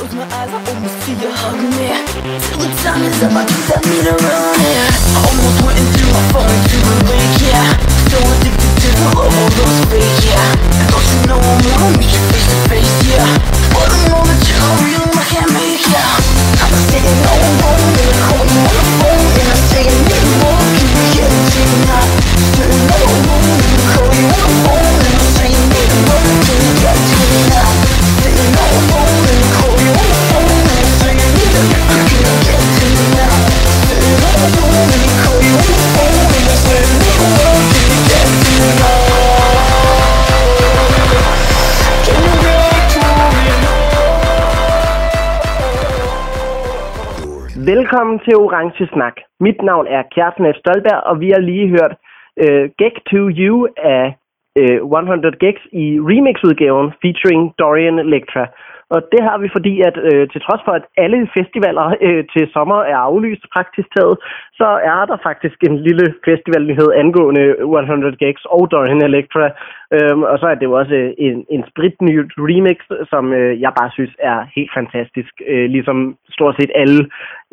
close my eyes, I almost see you hugging me. Till the time is up, I keep that meter running Almost went into my phone to the break, yeah. So addicted to the love of those fake, yeah. And don't you know I'm wanna meet you face to face, yeah. But I know that you're not real, I can't make, yeah. I'm no, I'm wrong, and I call you on the phone And I'm saying need more, keep me getting to you now no, I'm wrong, and I call you on the phone And I'm saying need more, can you get to Velkommen til Orange Snak. Mit navn er Kjartan F. Stolberg, og vi har lige hørt øh, Gek to You af øh, 100 Gex i remixudgaven featuring Dorian Electra. Og det har vi fordi, at øh, til trods for, at alle festivaler øh, til sommer er aflyst praktisk taget, så er der faktisk en lille festivalnyhed angående 100 Gigs og Dorian Electra. Øhm, og så er det jo også øh, en, en spritny remix, som øh, jeg bare synes er helt fantastisk. Øh, ligesom stort set alle,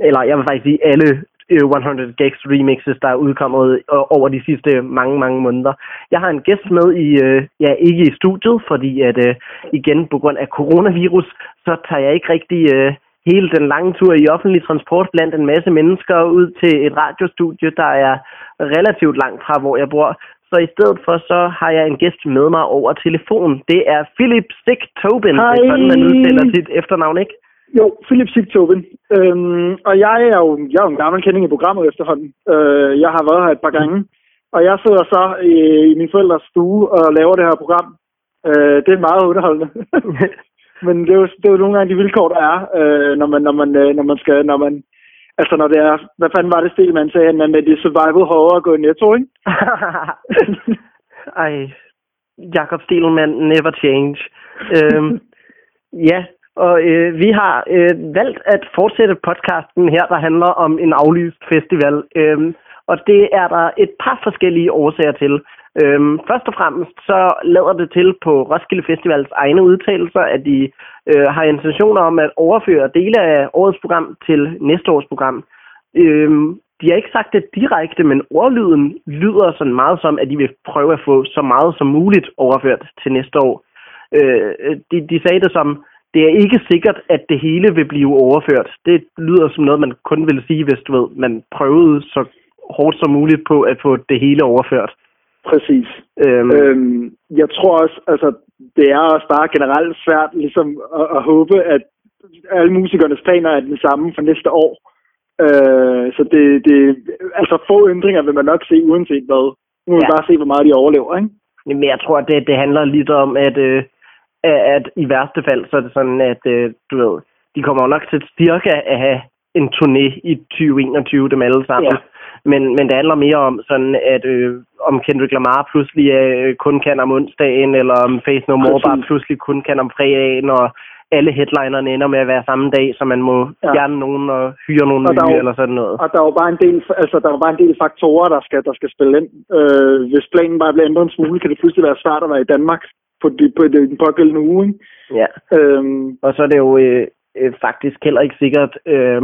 eller jeg vil faktisk sige alle 100 Gex remixes, der er udkommet øh, over de sidste mange, mange måneder. Jeg har en gæst med i, øh, ja, ikke i studiet, fordi at øh, igen på grund af coronavirus, så tager jeg ikke rigtig øh, hele den lange tur i offentlig transport blandt en masse mennesker ud til et radiostudie, der er relativt langt fra, hvor jeg bor. Så i stedet for, så har jeg en gæst med mig over telefon. Det er Philip Stick Tobin, Hej. er sådan, man udtaler sit efternavn, ikke? Jo, Philip Sigtoven. Øhm, og jeg er, jo, jeg er jo en gammel kending i programmet efterhånden. Øh, jeg har været her et par gange. Og jeg sidder så i, i min forældres stue og laver det her program. Øh, det er meget underholdende. Men det er, jo, det er jo nogle gange de vilkår, der er, øh, når, man, når, man, øh, når man skal... Når man, altså når det er... Hvad fanden var det stil, man sagde? Man med det survival horror gå i netto, ikke? Ej, Jakob Stelman, never change. øhm, ja, og øh, vi har øh, valgt at fortsætte podcasten her, der handler om en aflyst festival. Øhm, og det er der et par forskellige årsager til. Øhm, først og fremmest så lader det til på Roskilde Festivals egne udtalelser, at de øh, har intentioner om at overføre dele af årets program til næste års program. Øhm, de har ikke sagt det direkte, men ordlyden lyder sådan meget som, at de vil prøve at få så meget som muligt overført til næste år. Øh, de, de sagde det som, det er ikke sikkert, at det hele vil blive overført. Det lyder som noget, man kun ville sige, hvis du ved, man prøvede så hårdt som muligt på at få det hele overført. Præcis. Øhm, Øhm, jeg tror også, altså, det er også bare generelt svært ligesom, at, at håbe, at alle musikernes planer er den samme for næste år. Øh, så det, det, altså få ændringer vil man nok se uanset hvad. Nu må vi Ja. bare se, hvor meget de overlever, ikke? Men jeg tror, det, det handler lidt om, at, øh, at i værste fald, så er det sådan, at øh, du ved, de kommer jo nok til cirka at have en turné i 2021, dem alle sammen. Ja. Men, men det handler mere om sådan, at øh, om Kendrick Lamar pludselig øh, kun kan om onsdagen, eller om Face No More Præcis. bare pludselig kun kan om fredagen, og alle headlinerne ender med at være samme dag, så man må Ja. fjerne nogen og hyre nogen Og nye jo- eller sådan noget. Og der er jo bare en del, altså, der er bare en del faktorer, der skal, der skal spille ind. Øh, hvis planen bare bliver ændret en smule, kan det pludselig være svært at være i Danmark på, de, på de, den pågældende uge, ikke? Ja. Øhm, Og så er det jo øh, øh, faktisk heller ikke sikkert, øh,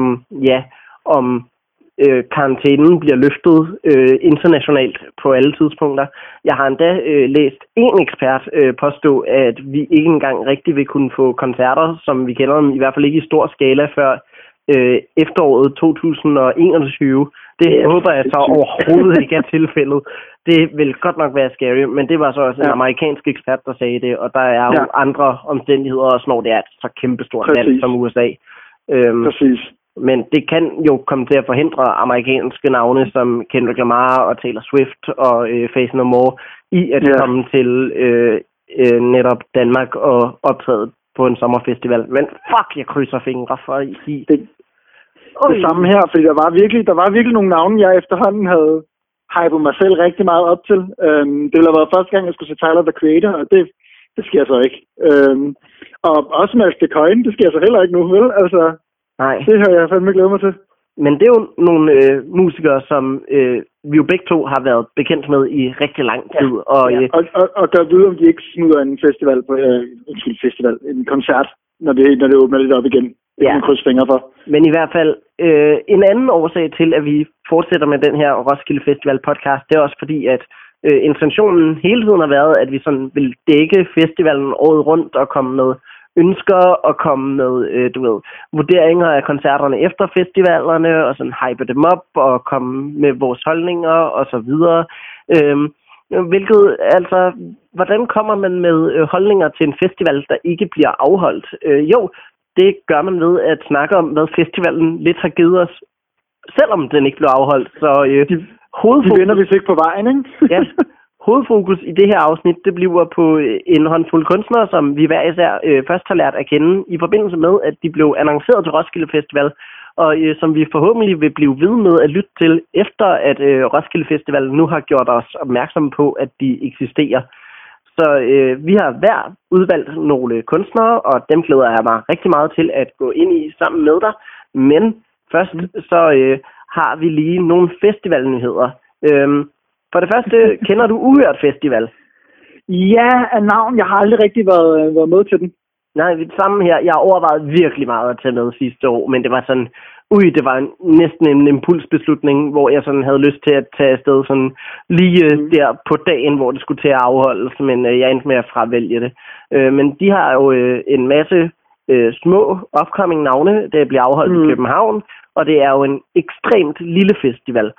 ja, om øh, karantænen bliver løftet øh, internationalt på alle tidspunkter. Jeg har endda øh, læst en ekspert øh, påstå, at vi ikke engang rigtig vil kunne få koncerter, som vi kender dem, i hvert fald ikke i stor skala, før øh, efteråret 2021. Det er håber jeg så overhovedet ikke er tilfældet. Det vil godt nok være scary, men det var så også en Ja. amerikansk ekspert, der sagde det, og der er jo Ja. andre omstændigheder også, når det er et så kæmpestort land Præcis. som USA. Øhm, præcis. men det kan jo komme til at forhindre amerikanske navne som Kendrick Lamar og Taylor Swift og øh, Face No More i at Ja. komme til øh, øh, netop Danmark og optræde på en sommerfestival. Men fuck, jeg krydser fingre for i. Det, det samme her, fordi der var virkelig, der var virkelig nogle navne, jeg efterhånden havde hypet mig selv rigtig meget op til. Øhm, det ville have været første gang, jeg skulle se Tyler, The Creator, og det, det sker så ikke. Øhm, og også Mads de Coyne, det sker så heller ikke nu, vel? Altså, Nej. det har jeg fandme glædet mig til. Men det er jo nogle øh, musikere, som øh, vi jo begge to har været bekendt med i rigtig lang tid. Og, Ja. øh, Og, og, og gør videre, om de ikke smider en festival på, øh, undskyld, festival, en koncert når det, når det åbner lidt op igen. Det Ja. kan man krydse fingre for. Men i hvert fald, øh, en anden årsag til, at vi fortsætter med den her Roskilde Festival podcast, det er også fordi, at øh, intentionen hele tiden har været, at vi sådan vil dække festivalen året rundt og komme med ønsker og komme med, øh, du ved, vurderinger af koncerterne efter festivalerne og sådan hype dem op og komme med vores holdninger og så videre. Øhm, hvilket, altså, hvordan kommer man med øh, holdninger til en festival, der ikke bliver afholdt? Øh, jo, det gør man ved at snakke om, hvad festivalen lidt har givet os, selvom den ikke blev afholdt. Så øh, De, de hovedfokus, vender vi ikke på vejen, ikke? ja, hovedfokus i det her afsnit, det bliver på øh, en håndfuld kunstnere, som vi hver især øh, først har lært at kende i forbindelse med, at de blev annonceret til Roskilde Festival, og øh, som vi forhåbentlig vil blive ved med at lytte til, efter at øh, Roskilde Festival nu har gjort os opmærksomme på, at de eksisterer. Så øh, vi har hver udvalgt nogle kunstnere, og dem glæder jeg mig rigtig meget til at gå ind i sammen med dig. Men først så øh, har vi lige nogle festivalnyheder. Øhm, for det første, kender du Uhørt Festival? Ja, af navn. Jeg har aldrig rigtig været, været med til den. Nej, det samme her. Jeg overvejede virkelig meget at tage med sidste år, men det var sådan, ui, det var en, næsten en impulsbeslutning, hvor jeg sådan havde lyst til at tage afsted sådan lige mm. der på dagen, hvor det skulle til at afholdes, men øh, jeg endte med at fravælge det. Øh, men de har jo øh, en masse øh, små upcoming navne, der bliver afholdt mm. i. København, og det er jo en ekstremt lille festival.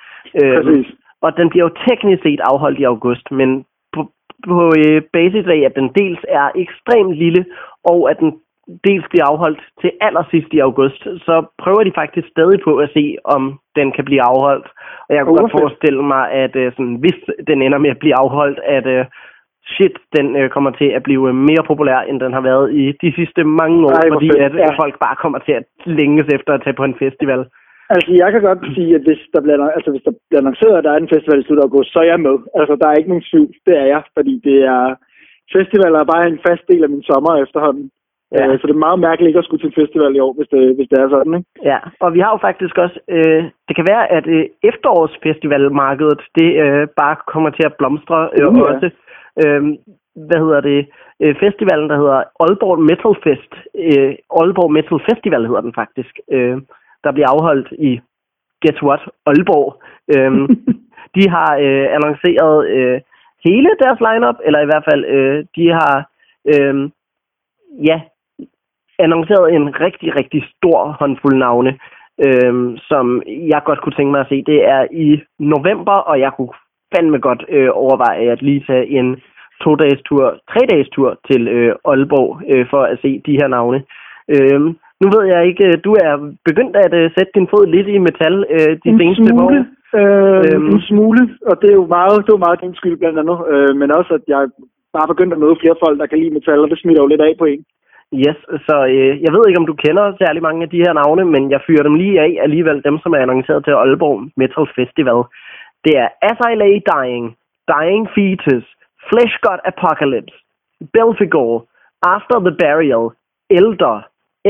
Øh, og den bliver jo teknisk set afholdt i august, men på, på øh, basis af, at den dels er ekstremt lille, og at den dels bliver afholdt til allersidst i august, så prøver de faktisk stadig på at se, om den kan blive afholdt. Og jeg kunne Oh, godt forestille mig, at øh, sådan, hvis den ender med at blive afholdt, at øh, shit, den øh, kommer til at blive mere populær, end den har været i de sidste mange år, Ej, fordi fedt. at øh, Ja. folk bare kommer til at længes efter at tage på en festival. Altså, jeg kan godt sige, at hvis der bliver, altså, hvis der bliver annonceret, at der er en festival i slut august, så er jeg med. Altså, der er ikke nogen tvivl. Det er jeg, fordi det er... Festivaler er bare en fast del af min sommer efterhånden. Ja. Ja. Så det er meget mærkeligt ikke at skulle til en festival i år, hvis det, hvis det er sådan, ikke? Ja, og vi har jo faktisk også, øh, det kan være, at øh, efterårsfestivalmarkedet, det øh, bare kommer til at blomstre øh, Uh, ja. også. Øh, hvad hedder det? Øh, festivalen, der hedder Aalborg Metal Fest. Øh, Aalborg Metal Festival hedder den faktisk. Øh, der bliver afholdt i, guess what, Aalborg. Øh, de har øh, annonceret øh, hele deres lineup, eller i hvert fald, øh, de har, øh, ja, annonceret en rigtig, rigtig stor håndfuld navne, øhm, som jeg godt kunne tænke mig at se. Det er i november, og jeg kunne fandme godt øh, overveje at lige tage en to-dages tur, tre-dages tur til øh, Aalborg øh, for at se de her navne. Øhm, nu ved jeg ikke, øh, du er begyndt at øh, sætte din fod lidt i metal øh, de en seneste år. smule, øh, Øhm. øhm. en smule, og det er jo meget, det er jo meget din skyld blandt andet, øh, men også, at jeg bare begyndt at møde flere folk, der kan lide metal, og det smitter jo lidt af på en. Yes, så øh, jeg ved ikke, om du kender særlig mange af de her navne, men jeg fyrer dem lige af alligevel, dem som er annonceret til Aalborg Metal Festival. Det er As I Lay Dying, Dying Fetus, Flesh God Apocalypse, Belphegor, After the Burial, Elder,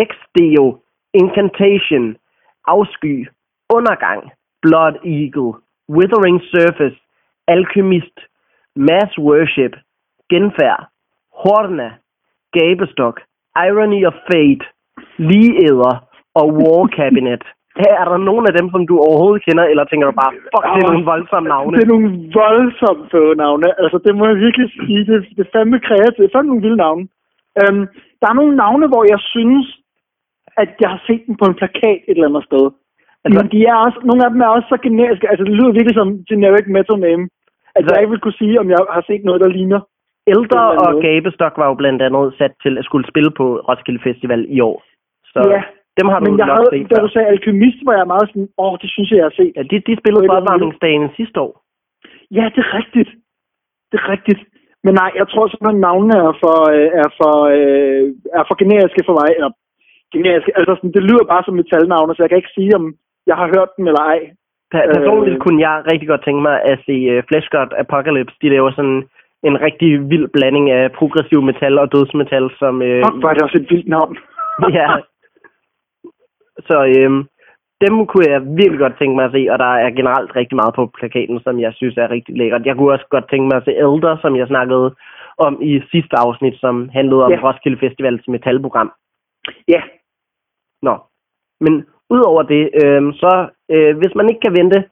Ex-Deo, Incantation, Afsky, Undergang, Blood Eagle, Withering Surface, Alchemist, Mass Worship, Genfærd, Horna, Gabestok, Irony of Fate, Ligeæder og War Cabinet. Her er der nogen af dem, som du overhovedet kender, eller tænker du bare, fuck, det er nogle voldsomme navne. Det er nogle voldsomt fede navne. Altså, det må jeg virkelig sige. Det, det er fandme kreativt. Det er fandme nogle vilde navne. Øhm, der er nogle navne, hvor jeg synes, at jeg har set dem på en plakat et eller andet sted. Altså, Men de er også, nogle af dem er også så generiske. Altså, det lyder virkelig som generic metal name. At jeg ikke vil kunne sige, om jeg har set noget, der ligner. Anden og måde. Gabestok var jo blandt andet sat til at skulle spille på Roskilde Festival i år. Så Ja, dem har du Men jeg nok havde, set da du sagde alkymist, var jeg meget sådan, åh, det synes jeg, jeg har set. Ja, de, de spillede på da opvarmningsdagen sidste år. Ja, det er rigtigt. Det er rigtigt. Men nej, jeg tror simpelthen, at navnene er for, øh, er for, øh, er for generiske for mig. Eller, generiske, altså sådan, det lyder bare som metalnavne, så jeg kan ikke sige, om jeg har hørt dem eller ej. Per- Personligt Øh. kunne jeg rigtig godt tænke mig at se uh, Flesh God Apocalypse. De laver sådan en rigtig vild blanding af progressiv metal og dødsmetal, som... Uh, Fuck, er det også et vildt navn. ja. Så øhm, dem kunne jeg virkelig godt tænke mig at se, og der er generelt rigtig meget på plakaten, som jeg synes er rigtig lækkert. Jeg kunne også godt tænke mig at se Elder, som jeg snakkede om i sidste afsnit, som handlede om Ja. Roskilde Festivals metalprogram. Ja. Nå. Men udover det, øh, så øh, hvis man ikke kan vente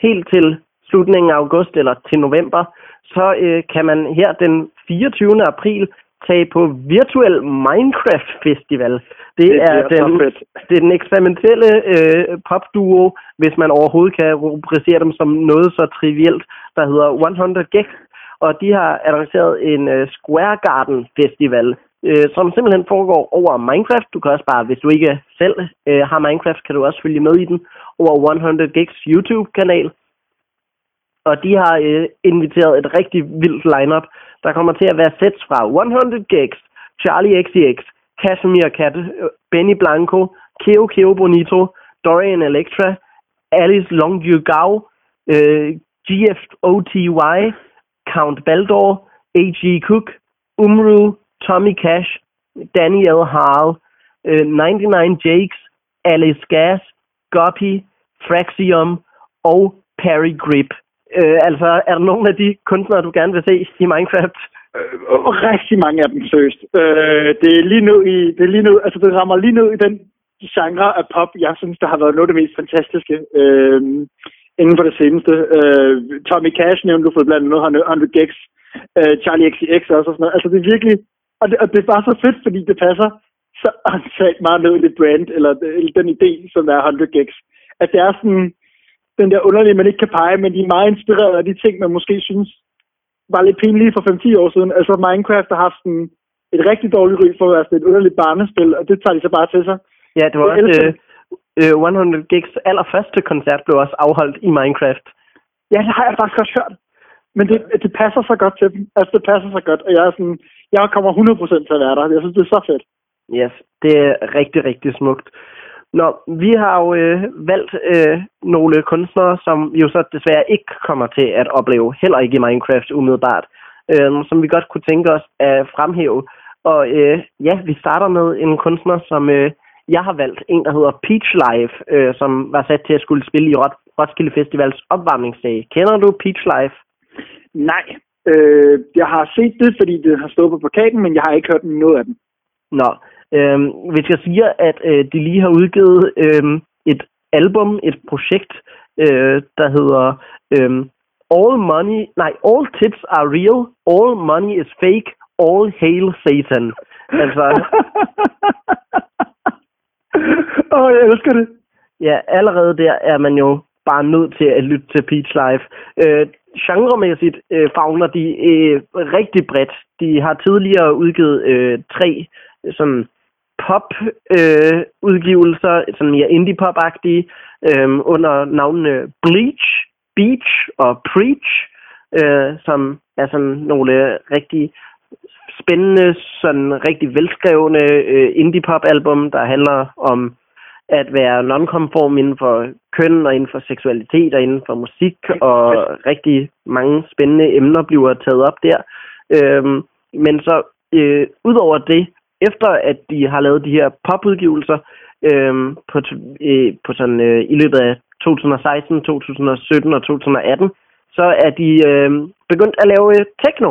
helt til slutningen af august eller til november, så øh, kan man her den 24. april tage på virtuel Minecraft Festival. Det, Det er, den, det er den eksperimentelle øh, popduo, hvis man overhovedet kan rubricere dem som noget så trivielt, der hedder 100 Gex. Og de har annonceret en øh, Square Garden Festival, øh, som simpelthen foregår over Minecraft. Du kan også bare, hvis du ikke selv øh, har Minecraft, kan du også følge med i den over 100 Gex YouTube-kanal. Og de har øh, inviteret et rigtig vildt lineup. Der kommer til at være sets fra 100 Gigs, Charlie XCX, Casimir Cat, øh, Benny Blanco, Keo Keo Bonito, Dorian Electra, Alice Longyugao, øh, GFOTY, Count Baldor, A.G. Cook, Umru, Tommy Cash, Daniel Harl, øh, 99 Jakes, Alice Gas, Guppy, Fraxium og Perry Grip. Øh, altså, er der nogen af de kunstnere, du gerne vil se i Minecraft? Øh, rigtig mange af dem, seriøst. Øh, det er lige nu i, det er lige nu, altså det rammer lige nu i den genre af pop, jeg synes, der har været noget af det mest fantastiske øh, inden for det seneste. Øh, Tommy Cash nævnte du for blandt andet, 100 Gex, øh, Charlie XCX og sådan noget. Altså det er virkelig, og det, og det er bare så fedt, fordi det passer så åndssvagt meget ned i det brand, eller, eller den idé, som er 100 Gex. At det er sådan, den der underlige, man ikke kan pege, men de er meget inspireret af de ting, man måske synes var lidt pinlige for 5-10 år siden. Altså Minecraft har haft sådan et rigtig dårligt ry for at være sådan et underligt barnespil, og det tager de så bare til sig. Ja, det var Jeg også øh, øh, 100 Gigs allerførste koncert blev også afholdt i Minecraft. Ja, det har jeg faktisk også hørt. Men det, det passer så godt til dem. Altså, det passer så godt, og jeg er sådan, jeg kommer 100% til at være der. Jeg synes, det er så fedt. Yes, det er rigtig, rigtig smukt. Nå, vi har jo øh, valgt øh, nogle kunstnere, som jo så desværre ikke kommer til at opleve, heller ikke i Minecraft umiddelbart, øh, som vi godt kunne tænke os at fremhæve. Og øh, ja, vi starter med en kunstner, som øh, jeg har valgt. En, der hedder Peach Life, øh, som var sat til at skulle spille i Rot- Roskilde Festivals opvarmningsdag. Kender du Peach Life? Nej, øh, jeg har set det, fordi det har stået på plakaten, men jeg har ikke hørt noget af den. Nå, øh, hvis jeg siger, at øh, de lige har udgivet øh, et album, et projekt, øh, der hedder øh, All Money, nej, All Tits Are Real, All Money Is Fake, All Hail Satan. Altså, Åh, oh, jeg elsker det. ja, allerede der er man jo bare nødt til at lytte til Peach Life. Øh, genremæssigt øh, fagner de øh, rigtig bredt. De har tidligere udgivet øh, tre sådan pop øh, udgivelser, sådan mere indie pop agtige øh, under navnene Bleach, Beach og Preach, øh, som er sådan nogle rigtig spændende, sådan rigtig velskrevne øh, indie pop album, der handler om at være nonkonform inden for køn og inden for seksualitet og inden for musik, og rigtig mange spændende emner bliver taget op der. Øhm, men så øh, udover det, efter at de har lavet de her popudgivelser øhm, på, øh, på sådan, øh, i løbet af 2016, 2017 og 2018, så er de øh, begyndt at lave øh, techno.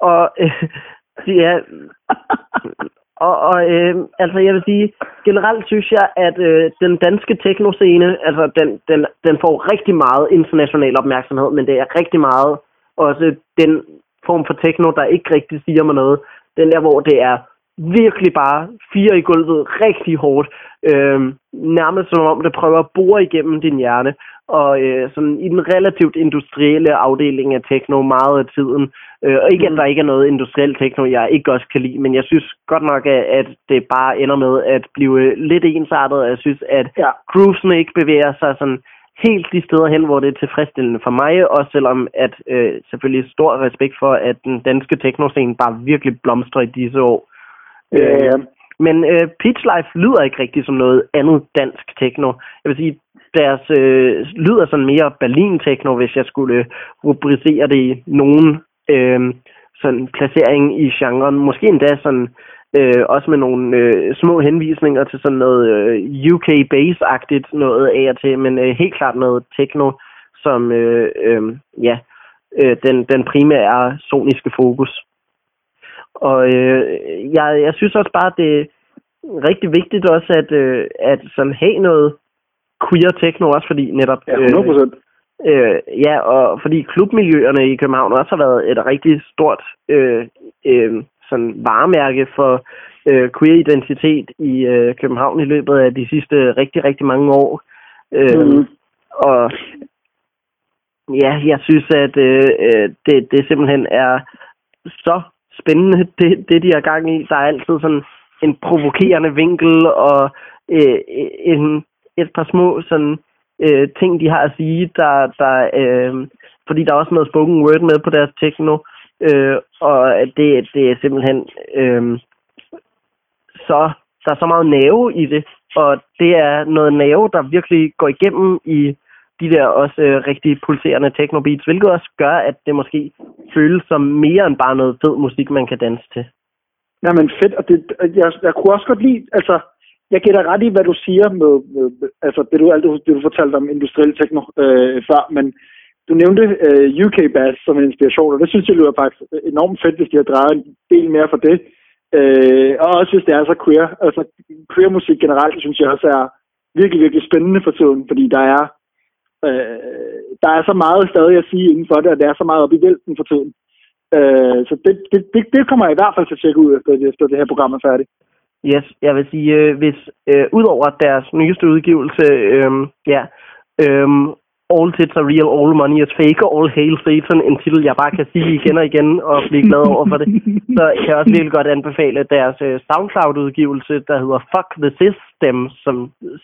Og øh, de er og, og øh, altså jeg vil sige, generelt synes jeg, at øh, den danske teknoscene, altså den, den, den får rigtig meget international opmærksomhed, men det er rigtig meget også den form for techno, der ikke rigtig siger mig noget. Den der, hvor det er virkelig bare fire i gulvet rigtig hårdt. Øh, nærmest som om det prøver at bore igennem din hjerne. Og øh, sådan i den relativt industrielle afdeling af techno meget af tiden. Øh, og ikke at der ikke er noget industriel techno, jeg ikke også kan lide, men jeg synes godt nok, at, at det bare ender med at blive lidt ensartet. Og jeg synes, at Ja. groovesene ikke bevæger sig sådan helt de steder hen, hvor det er tilfredsstillende for mig, også selvom at øh, selvfølgelig stor respekt for, at den danske techno-scene bare virkelig blomstrer i disse år. Øh. Men øh, Pitch Life lyder ikke rigtig som noget andet dansk techno. Jeg vil sige, deres øh, lyder sådan mere Berlin-techno, hvis jeg skulle øh, rubricere det i nogen øh, sådan placering i genren. Måske endda sådan øh, også med nogle øh, små henvisninger til sådan noget øh, UK bass-agtigt noget af og til, men øh, helt klart noget techno, som øh, øh, ja, øh, den, den primære soniske fokus. Og øh, jeg, jeg synes også bare, det, rigtig vigtigt også at, øh, at sådan have noget queer techno også, fordi netop... Ja, 100% Øh, ja, og fordi klubmiljøerne i København også har været et rigtig stort øh, øh, sådan varemærke for øh, queer-identitet i øh, København i løbet af de sidste rigtig, rigtig mange år. Øh, mm. Og ja, jeg synes, at øh, øh, det, det simpelthen er så spændende, det, det de har gang i. Der er altid sådan en provokerende vinkel og øh, en, et par små sådan øh, ting, de har at sige, der, der øh, fordi der er også noget spoken word med på deres techno, øh, og det, det er simpelthen øh, så, der er så meget nerve i det, og det er noget nerve, der virkelig går igennem i de der også øh, rigtig pulserende technobeats, hvilket også gør, at det måske føles som mere end bare noget fed musik, man kan danse til. Jamen fedt, og det, jeg, jeg kunne også godt lide, altså, jeg giver dig ret i, hvad du siger med, med altså det du, alt det, du fortalte om industriel techno øh, før, men du nævnte øh, UK Bass som en inspiration, og det synes jeg lyder faktisk enormt fedt, hvis de har drejet en del mere for det. Øh, og også hvis det er så queer. Altså queer musik generelt, synes jeg også er virkelig, virkelig spændende for tiden, fordi der er, øh, der er så meget stadig at sige inden for det, og det er så meget op i vælten for tiden. Øh, så det, det, det, det kommer jeg i hvert fald til at tjekke ud efter, efter det her program er færdigt. Yes, jeg vil sige, øh, hvis øh, udover deres nyeste udgivelse, øh, ja, øh, All Tits Are Real, All Money Is Fake og All Hail Satan, en titel, jeg bare kan sige igen og igen og blive glad over for det, så kan jeg også virkelig godt anbefale deres øh, SoundCloud-udgivelse, der hedder Fuck the System, som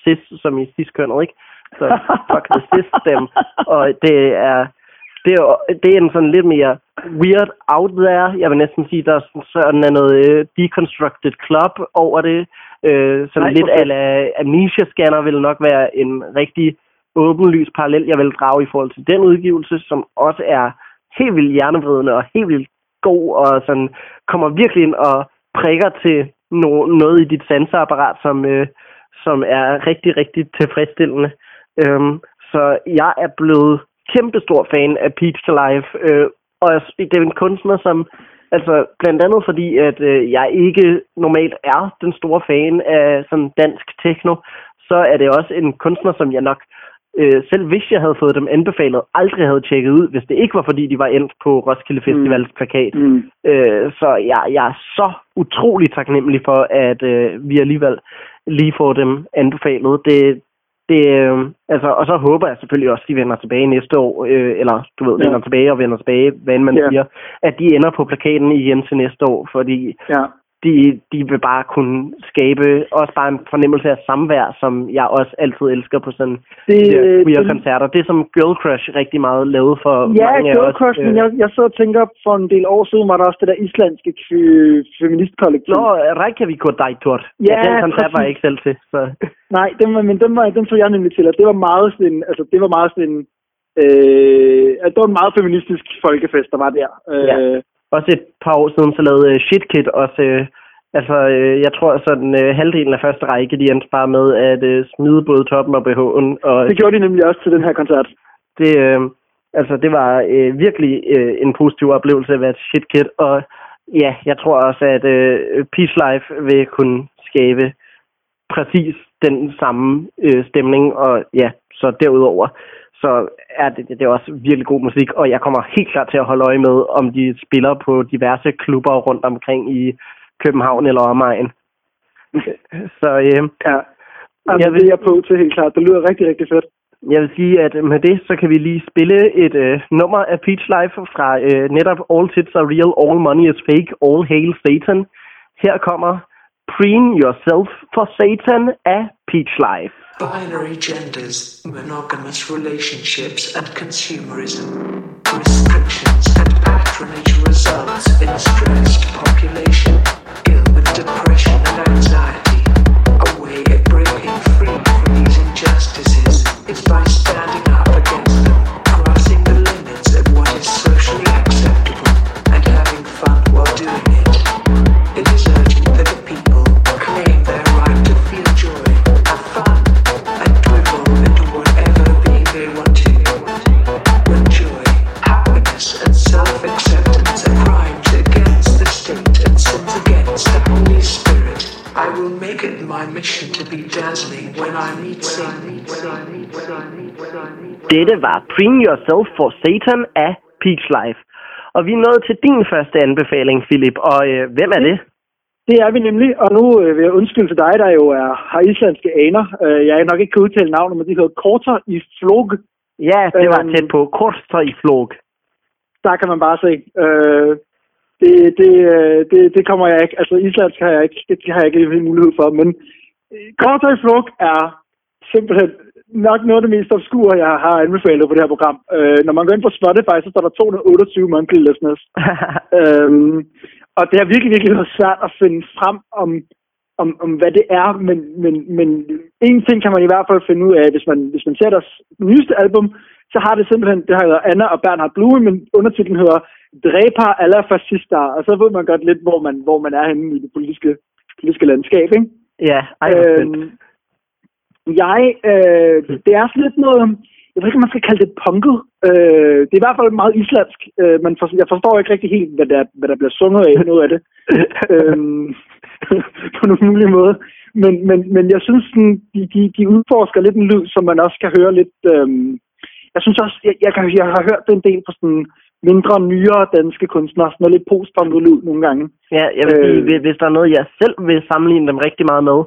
cis, som i cis-kønnet, ikke? Så Fuck the System, og det er det er, det er en sådan lidt mere weird out there. Jeg vil næsten sige, der er sådan er noget uh, deconstructed club over det. Uh, sådan Nej, lidt ala Amnesia Scanner vil nok være en rigtig åbenlys parallel, jeg vil drage i forhold til den udgivelse, som også er helt vildt hjernevridende og helt vildt god, og sådan kommer virkelig ind og prikker til no, noget i dit sanseapparat, som, uh, som er rigtig, rigtig tilfredsstillende. Um, så jeg er blevet kæmpestor fan af Peach to Life, øh, og det er en kunstner, som altså blandt andet fordi, at øh, jeg ikke normalt er den store fan af sådan dansk techno, så er det også en kunstner, som jeg nok øh, selv hvis jeg havde fået dem anbefalet, aldrig havde tjekket ud, hvis det ikke var fordi, de var endt på Roskilde Festivals mm. plakat. Mm. Øh, så jeg, jeg er så utrolig taknemmelig for, at øh, vi alligevel lige får dem anbefalet. Det, det, øh, altså, og så håber jeg selvfølgelig også, at de vender tilbage næste år, øh, eller du ved, ja. vender tilbage og vender tilbage, hvad man ja. siger, at de ender på plakaten igen til næste år, fordi ja. De, de vil bare kunne skabe også bare en fornemmelse af samvær, som jeg også altid elsker på sådan det, de koncerter. Det som Girl Crush rigtig meget lavet for ja, mange Girl af os. Crush, men øh, jeg, jeg så og tænker, for en del år siden var der også det der islandske feministkollektiv. Nå, Reykjavik og Dejtort. Ja, ja, den koncert var jeg ikke selv til. Så. Nej, den var, men den, var, den så jeg nemlig til, og det var meget sådan altså det var meget sådan øh, det var en meget feministisk folkefest, der var der. Øh, ja. Også et par år siden, så lavede uh, Shitkid også, uh, altså uh, jeg tror sådan uh, halvdelen af første række, de endte bare med at uh, smide både toppen og BH'en. Og, det gjorde de nemlig også til den her koncert. Det, uh, altså det var uh, virkelig uh, en positiv oplevelse at være Shitkid, og ja, jeg tror også, at uh, Peace Life vil kunne skabe præcis den samme øh, stemning, og ja, så derudover, så er det, det er også virkelig god musik, og jeg kommer helt klart til at holde øje med, om de spiller på diverse klubber rundt omkring i København eller omegn. så øh, ja, altså, jeg vil, det er jeg på til helt klart. Det lyder rigtig, rigtig fedt. Jeg vil sige, at med det, så kan vi lige spille et øh, nummer af Peach Life fra øh, netop All Tits Are Real, All Money Is Fake, All Hail Satan. Her kommer Preen Yourself for Satan a Peach Life. Binary genders, monogamous relationships and consumerism. Restrictions and patronage results in stressed population, ill with depression and anxiety. A way of breaking free from these injustices is by Dette var Bring Yourself for Satan af Peach Life. Og vi er nået til din første anbefaling, Philip. Og øh, hvem er det? Det er vi nemlig, og nu øh, vil jeg undskylde til dig, der jo er, har islandske aner. Øh, jeg er nok ikke kan udtale navnet, men de hedder Korter i Flog. Ja, det var Øhm. tæt på. Korster i flog. Der kan man bare se. Øh, det, det, øh, det, det kommer jeg ikke, altså islandsk har jeg ikke, det har jeg ikke mulighed for, men øh, Korter i Flog er simpelthen nok noget af det mest obskure, jeg har anbefalet på det her program. Øh, når man går ind på Spotify, så står der 228 monthly listeners. Øhm, og det har virkelig, virkelig været svært at finde frem om, om, om hvad det er, men, men, men en ting kan man i hvert fald finde ud af, hvis man, hvis man ser deres nyeste album, så har det simpelthen, det har hedder Anna og Bernhard Blume, men undertitlen hedder Dræber alla fascister, og så ved man godt lidt, hvor man, hvor man er henne i det politiske, politiske landskab, ikke? ja, ej. Øhm, jeg, øh, det er sådan lidt noget, jeg ved ikke, om man skal kalde det punket. Øh, det er i hvert fald meget islandsk. Øh, man for, jeg forstår ikke rigtig helt, hvad der, hvad der bliver sunget af, noget af det. øhm, på nogen mulig måde. Men, men, men jeg synes, sådan, de, de, de udforsker lidt en lyd, som man også kan høre lidt... Øhm, jeg synes også, jeg, jeg, kan, jeg har hørt det en del på sådan mindre, nyere danske kunstnere, sådan noget lidt postpunket lyd nogle gange. Ja, jeg vil sige, Øh. hvis- der er noget, jeg selv vil sammenligne dem rigtig meget med,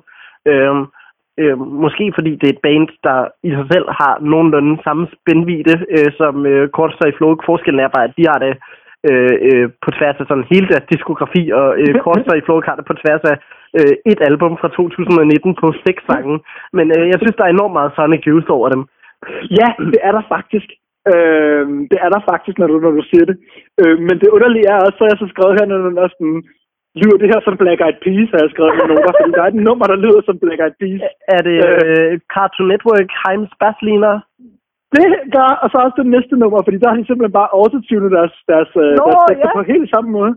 øhm, øh, måske fordi det er et band, der i sig selv har nogenlunde samme spændvidde øh, som øh, Kortstøj i Flog. Forskellen er bare, at de har det øh, øh, på tværs af sådan hele deres diskografi, og øh, Kortstøj i Flog har det på tværs af øh, et album fra 2019 på seks sange. Men øh, jeg synes, der er enormt meget Sonic Youth over dem. Ja, det er der faktisk. Øh, det er der faktisk, når du, når du siger det. Øh, men det underlige er også, så jeg så skrevet her, når du næsten lyder det her som Black Eyed Peas, har jeg skrevet med noter, fordi der er et nummer, der lyder som Black Eyed Peas. Er det øh, Cartoon Network, Heims Bassliner? Det gør, og så også det næste nummer, fordi der har de simpelthen bare autotunet deres, deres, øh, Nå, deres tekster ja. på helt samme måde.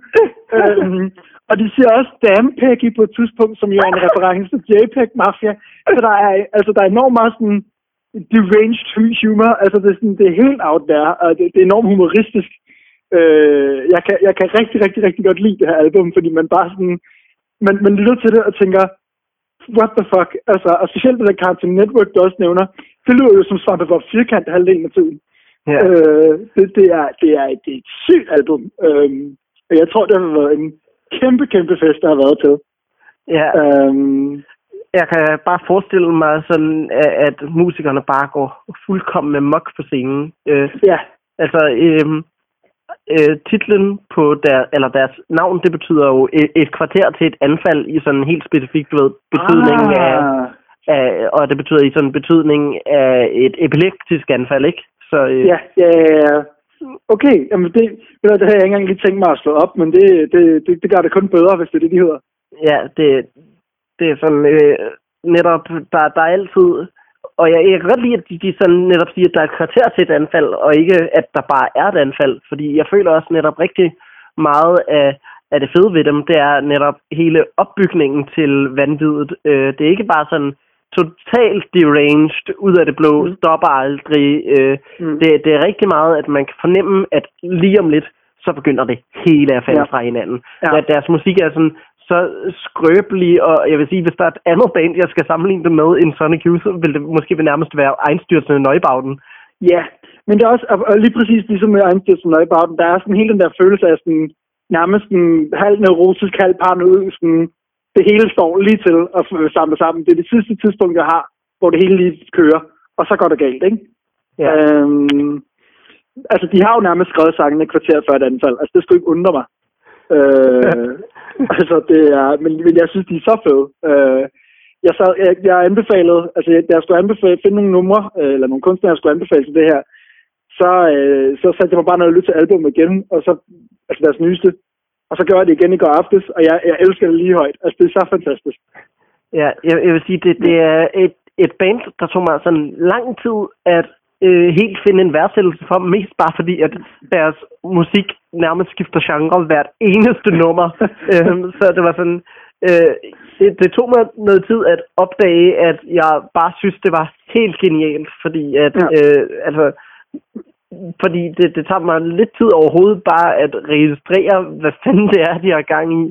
øhm, og de siger også Damn Peggy på et tidspunkt, som jo er en reference til JPEG Mafia. Så der er, altså, der er enormt meget sådan deranged humor. Altså, det er, sådan, det er helt out there, og det, det er enormt humoristisk. Øh, jeg, kan, jeg kan rigtig, rigtig, rigtig godt lide det her album, fordi man bare sådan, man, man lytter til det og tænker, what the fuck? Altså, og specielt det der Cartoon Network, du også nævner, det lyder jo som Svampe Bob firkant halvdelen af tiden. Ja. Øh, det, det, er, det, er, et, det er et sygt album. Øhm, og jeg tror, det har været en kæmpe, kæmpe fest, der har været til. ja. Øhm, jeg kan bare forestille mig sådan, at, at musikerne bare går fuldkommen med mok på scenen. Øh, ja, altså, øh, øh, titlen på der, eller deres navn, det betyder jo et, et kvarter til et anfald i sådan en helt specifik du ved, betydning ah. af, af, og det betyder i sådan en betydning af et epileptisk anfald, ikke? Så øh, ja, ja, ja. Okay, jamen det, du, det havde jeg ikke engang lige tænkt mig at slå op, men det, det, det, det gør det kun bedre, hvis det er det, de hedder. ja, det, det er sådan øh, netop, der, der er altid, og jeg, jeg kan godt lide, at de, de sådan netop siger, at der er et kvarter til et anfald, og ikke, at der bare er et anfald, fordi jeg føler også netop rigtig meget af, af det fede ved dem, det er netop hele opbygningen til vanviddet. Øh, det er ikke bare sådan totalt deranged, ud af det blå, Mm. stopper aldrig. Øh, Mm. det, det er rigtig meget, at man kan fornemme, at lige om lidt, så begynder det hele at falde Ja. fra hinanden. Ja. At deres musik er sådan så skrøbelig, og jeg vil sige, hvis der er et andet band, jeg skal sammenligne det med en Sonic Youth, så vil det måske nærmest være Einstürzende Neubauten. Ja, men det er også og- lige præcis ligesom med som Neubauten, der er sådan hele den der følelse af sådan, nærmest en halv neurotisk, halv paranoid, sådan, det hele står lige til at samle sammen. Det er det sidste tidspunkt, jeg har, hvor det hele lige kører, og så går det galt, ikke? Ja. Øhm, altså, de har jo nærmest skrevet sangen et kvarter før et anfald. Altså, det skulle ikke undre mig. Øh, altså, det er, men, men jeg synes, de er så fede. Øh, jeg, sad, jeg, jeg anbefalede, altså, jeg, jeg skulle anbefale, finde nogle numre, øh, eller nogle kunstnere, jeg skulle anbefale til det her. Så, øh, så satte jeg mig bare noget lytte til albumet igen, og så, altså deres nyeste. Og så gjorde jeg det igen i går aftes, og jeg, jeg elsker det lige højt. Altså, det er så fantastisk. Ja, jeg, jeg vil sige, det, det er et, et band, der tog mig sådan lang tid at øh, helt finde en værdsættelse for, mest bare fordi, at deres musik nærmest skifter genre hvert eneste nummer. øhm, så det var sådan, øh, det, det tog mig noget tid at opdage, at jeg bare synes, det var helt genialt, fordi at, Ja. øh, altså, fordi det, det tager mig lidt tid overhovedet bare at registrere, hvad fanden det er, de har gang i.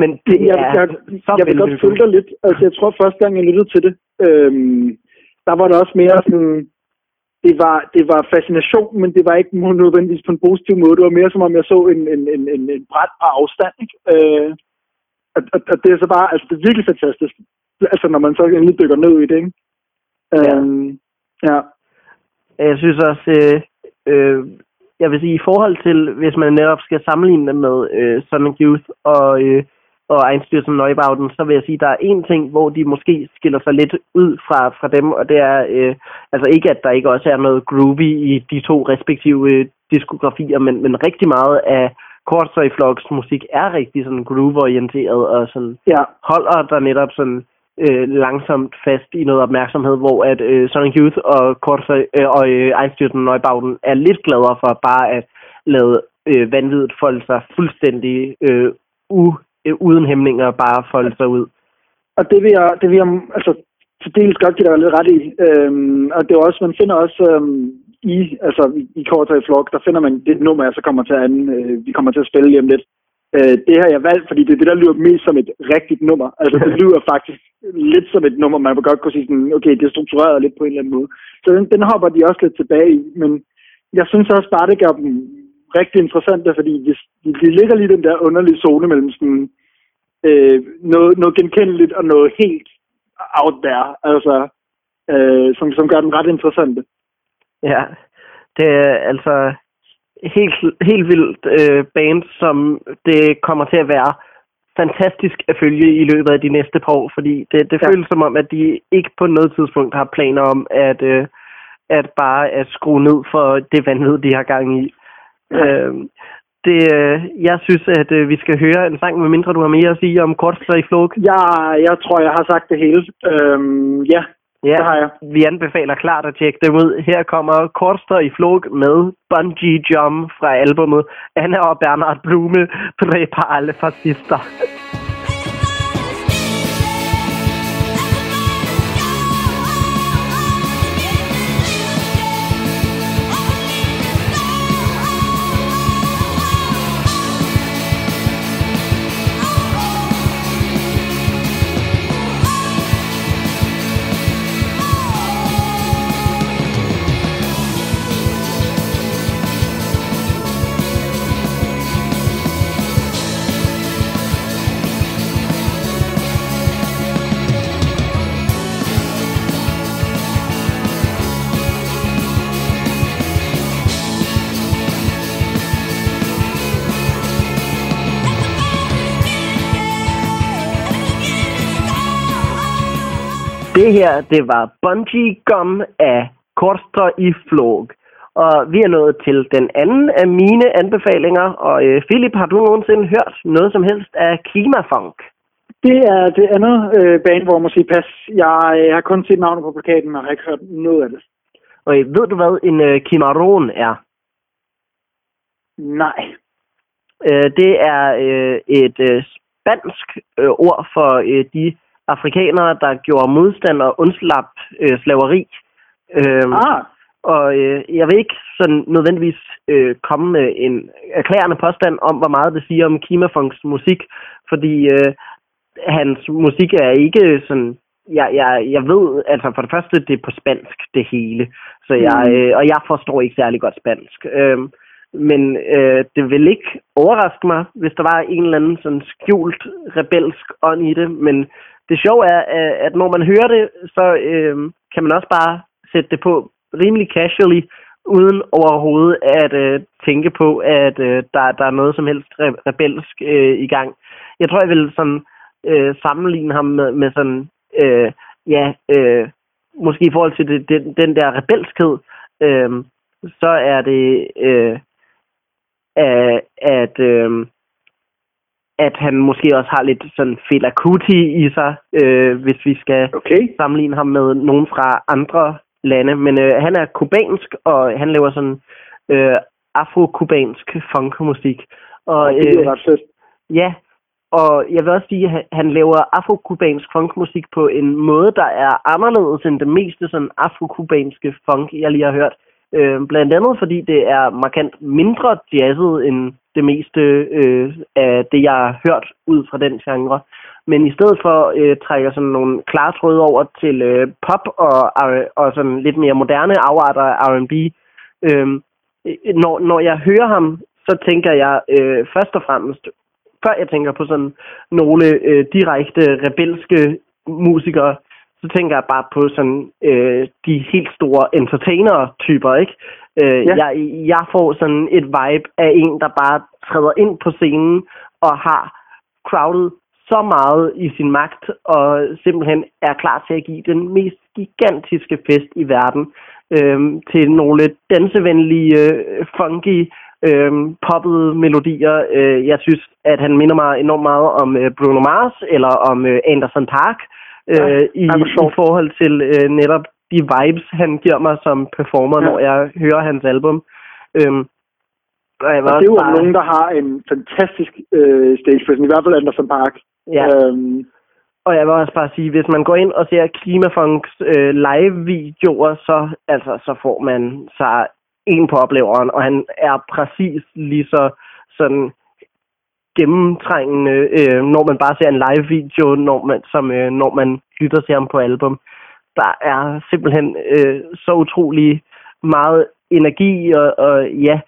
Men det jeg, er jeg, så jeg vil godt følge dig lidt. Altså, jeg tror første gang, jeg lyttede til det, øhm, der var det også mere sådan, det var, det var fascination, men det var ikke nødvendigvis på en positiv måde. Det var mere som om, jeg så en, en, en, en, en bræt på afstand. Ikke? Øh, og, og, og, det er så bare, altså det er virkelig fantastisk. Altså når man så endelig dykker ned i det, ikke? Øhm, ja. Jeg synes også, øh, øh, jeg vil sige, i forhold til, hvis man netop skal sammenligne det med øh, Sonic Youth og, øh, og Einstürzen Neubauten, så vil jeg sige, at der er en ting, hvor de måske skiller sig lidt ud fra, fra dem, og det er øh, altså ikke, at der ikke også er noget groovy i de to respektive øh, diskografier, men, men rigtig meget af Kortstøj Vlogs musik er rigtig sådan groove-orienteret og sådan Ja, holder der netop sådan øh, langsomt fast i noget opmærksomhed, hvor at øh, Sonic Youth og Kortøj øh, og øh, Einstürzen Neubauten er lidt gladere for bare at lade øh, vanvittigt folde sig fuldstændig øh, u, øh, uden hæmninger bare folde sig ud. og det vil jeg, det vil jeg altså, til dels godt give dig lidt ret i. Øhm, og det er også, man finder også øhm, i, altså i, i Kortøj Vlog, der finder man det nummer, jeg så kommer til at anden, øh, vi kommer til at spille om lidt. Øh, det har jeg valgt, fordi det er det, der lyder mest som et rigtigt nummer. Altså det lyder faktisk lidt som et nummer, man vil godt kunne sige sådan, okay, det er struktureret lidt på en eller anden måde. Så den, den hopper de også lidt tilbage i, men jeg synes også bare, det gør dem rigtig interessante, fordi de, de, ligger lige den der underlige zone mellem sådan, øh, noget, noget genkendeligt og noget helt out there, altså, øh, som, som gør dem ret interessante. Ja, det er altså helt, helt vildt øh, band, som det kommer til at være fantastisk at følge i løbet af de næste par år, fordi det, det Ja. føles som om, at de ikke på noget tidspunkt har planer om at, øh, at bare at skrue ned for det vanvid, de har gang i. Øh, det, jeg synes, at øh, vi skal høre en sang, med mindre du har mere at sige om Kortstøj Flog. Jeg, jeg tror, jeg har sagt det hele. Øhm, ja, Ja, det har jeg. vi anbefaler klart at tjekke dem ud. Her kommer Korster i flog med Bungee Jump fra albumet Anna og Bernhard Blume, Dræber alle fascister. Det her, det var Bungee Gum af Korster i flog. Og vi er nået til den anden af mine anbefalinger. Og øh, Philip, har du nogensinde hørt noget som helst af Klimafunk? Det er det andet øh, band, hvor man siger pas. Jeg, jeg har kun set navnet på plakaten og har ikke hørt noget af det. Og øh, ved du, hvad en øh, Kimaron er? Nej. Øh, det er øh, et øh, spansk øh, ord for øh, de afrikanere, der gjorde modstand og undslap øh, slaveri. Øh, Ah, Og øh, jeg vil ikke sådan nødvendigvis øh, komme med en erklærende påstand om, hvor meget det siger om Kimafunks musik, fordi øh, hans musik er ikke sådan... Jeg, jeg, jeg ved, altså for det første, det er på spansk, det hele. Så jeg, Mm. øh, og jeg forstår ikke særlig godt spansk. Øh, men øh, det vil ikke overraske mig, hvis der var en eller anden sådan skjult rebelsk ånd i det. Men det sjove er, at- når man hører det, så øh, kan man også bare sætte det på rimelig casually, uden overhovedet at øh, tænke på, at øh, der, der er noget som helst re- rebelsk øh, i gang. Jeg tror, jeg vil sådan øh, sammenligne ham med, med sådan, øh, ja, øh, måske i forhold til det, den, den der rebelskhed, øh, så er det, øh, at, at, øh, at han måske også har lidt sådan Fela Kuti i sig, øh, hvis vi skal okay. sammenligne ham med nogen fra andre lande. Men øh, han er kubansk, og han laver sådan øh, afro-kubansk funkmusik. Og det lyder øh, ret ja, og jeg vil også sige, at han- han laver afro-kubansk funkmusik på en måde, der er anderledes end det meste sådan afro-kubanske funk, jeg lige har hørt. Øh, blandt andet fordi det er markant mindre jazzet end det meste øh, af det, jeg har hørt ud fra den genre. Men i stedet for øh, trækker sådan nogle klare tråde over til øh, pop og, øh, og sådan lidt mere moderne afarter af R&B. Øh, når, når jeg hører ham, så tænker jeg øh, først og fremmest, før jeg tænker på sådan nogle øh, direkte rebelske musikere, så tænker jeg bare på sådan øh, de helt store entertainer-typer, ikke? Øh, Ja. jeg, jeg får sådan et vibe af en, der bare træder ind på scenen og har crowdet så meget i sin magt og simpelthen er klar til at give den mest gigantiske fest i verden øhm, til nogle dansevenlige, øh, funky, øhm, poppede melodier. Øh, jeg synes, at han minder mig enormt meget om øh, Bruno Mars eller om øh, Anderson Park øh, Ja, i, i forhold til øh, netop de vibes, han giver mig som performer, Ja. når jeg hører hans album. Øhm, og jeg Og var det er jo bare, nogen, der har en fantastisk øh, stage presence, i hvert fald Anderson Park. ja. Øhm, Og jeg vil også bare sige, hvis man går ind og ser Klimafunks øh, live-videoer, så, altså, så får man sig en på opleveren, og han er præcis lige så sådan gennemtrængende, øh, når man bare ser en live-video, når man, som øh, når man lytter til ham på album. Der er simpelthen øh, så utrolig meget energi og, og ja,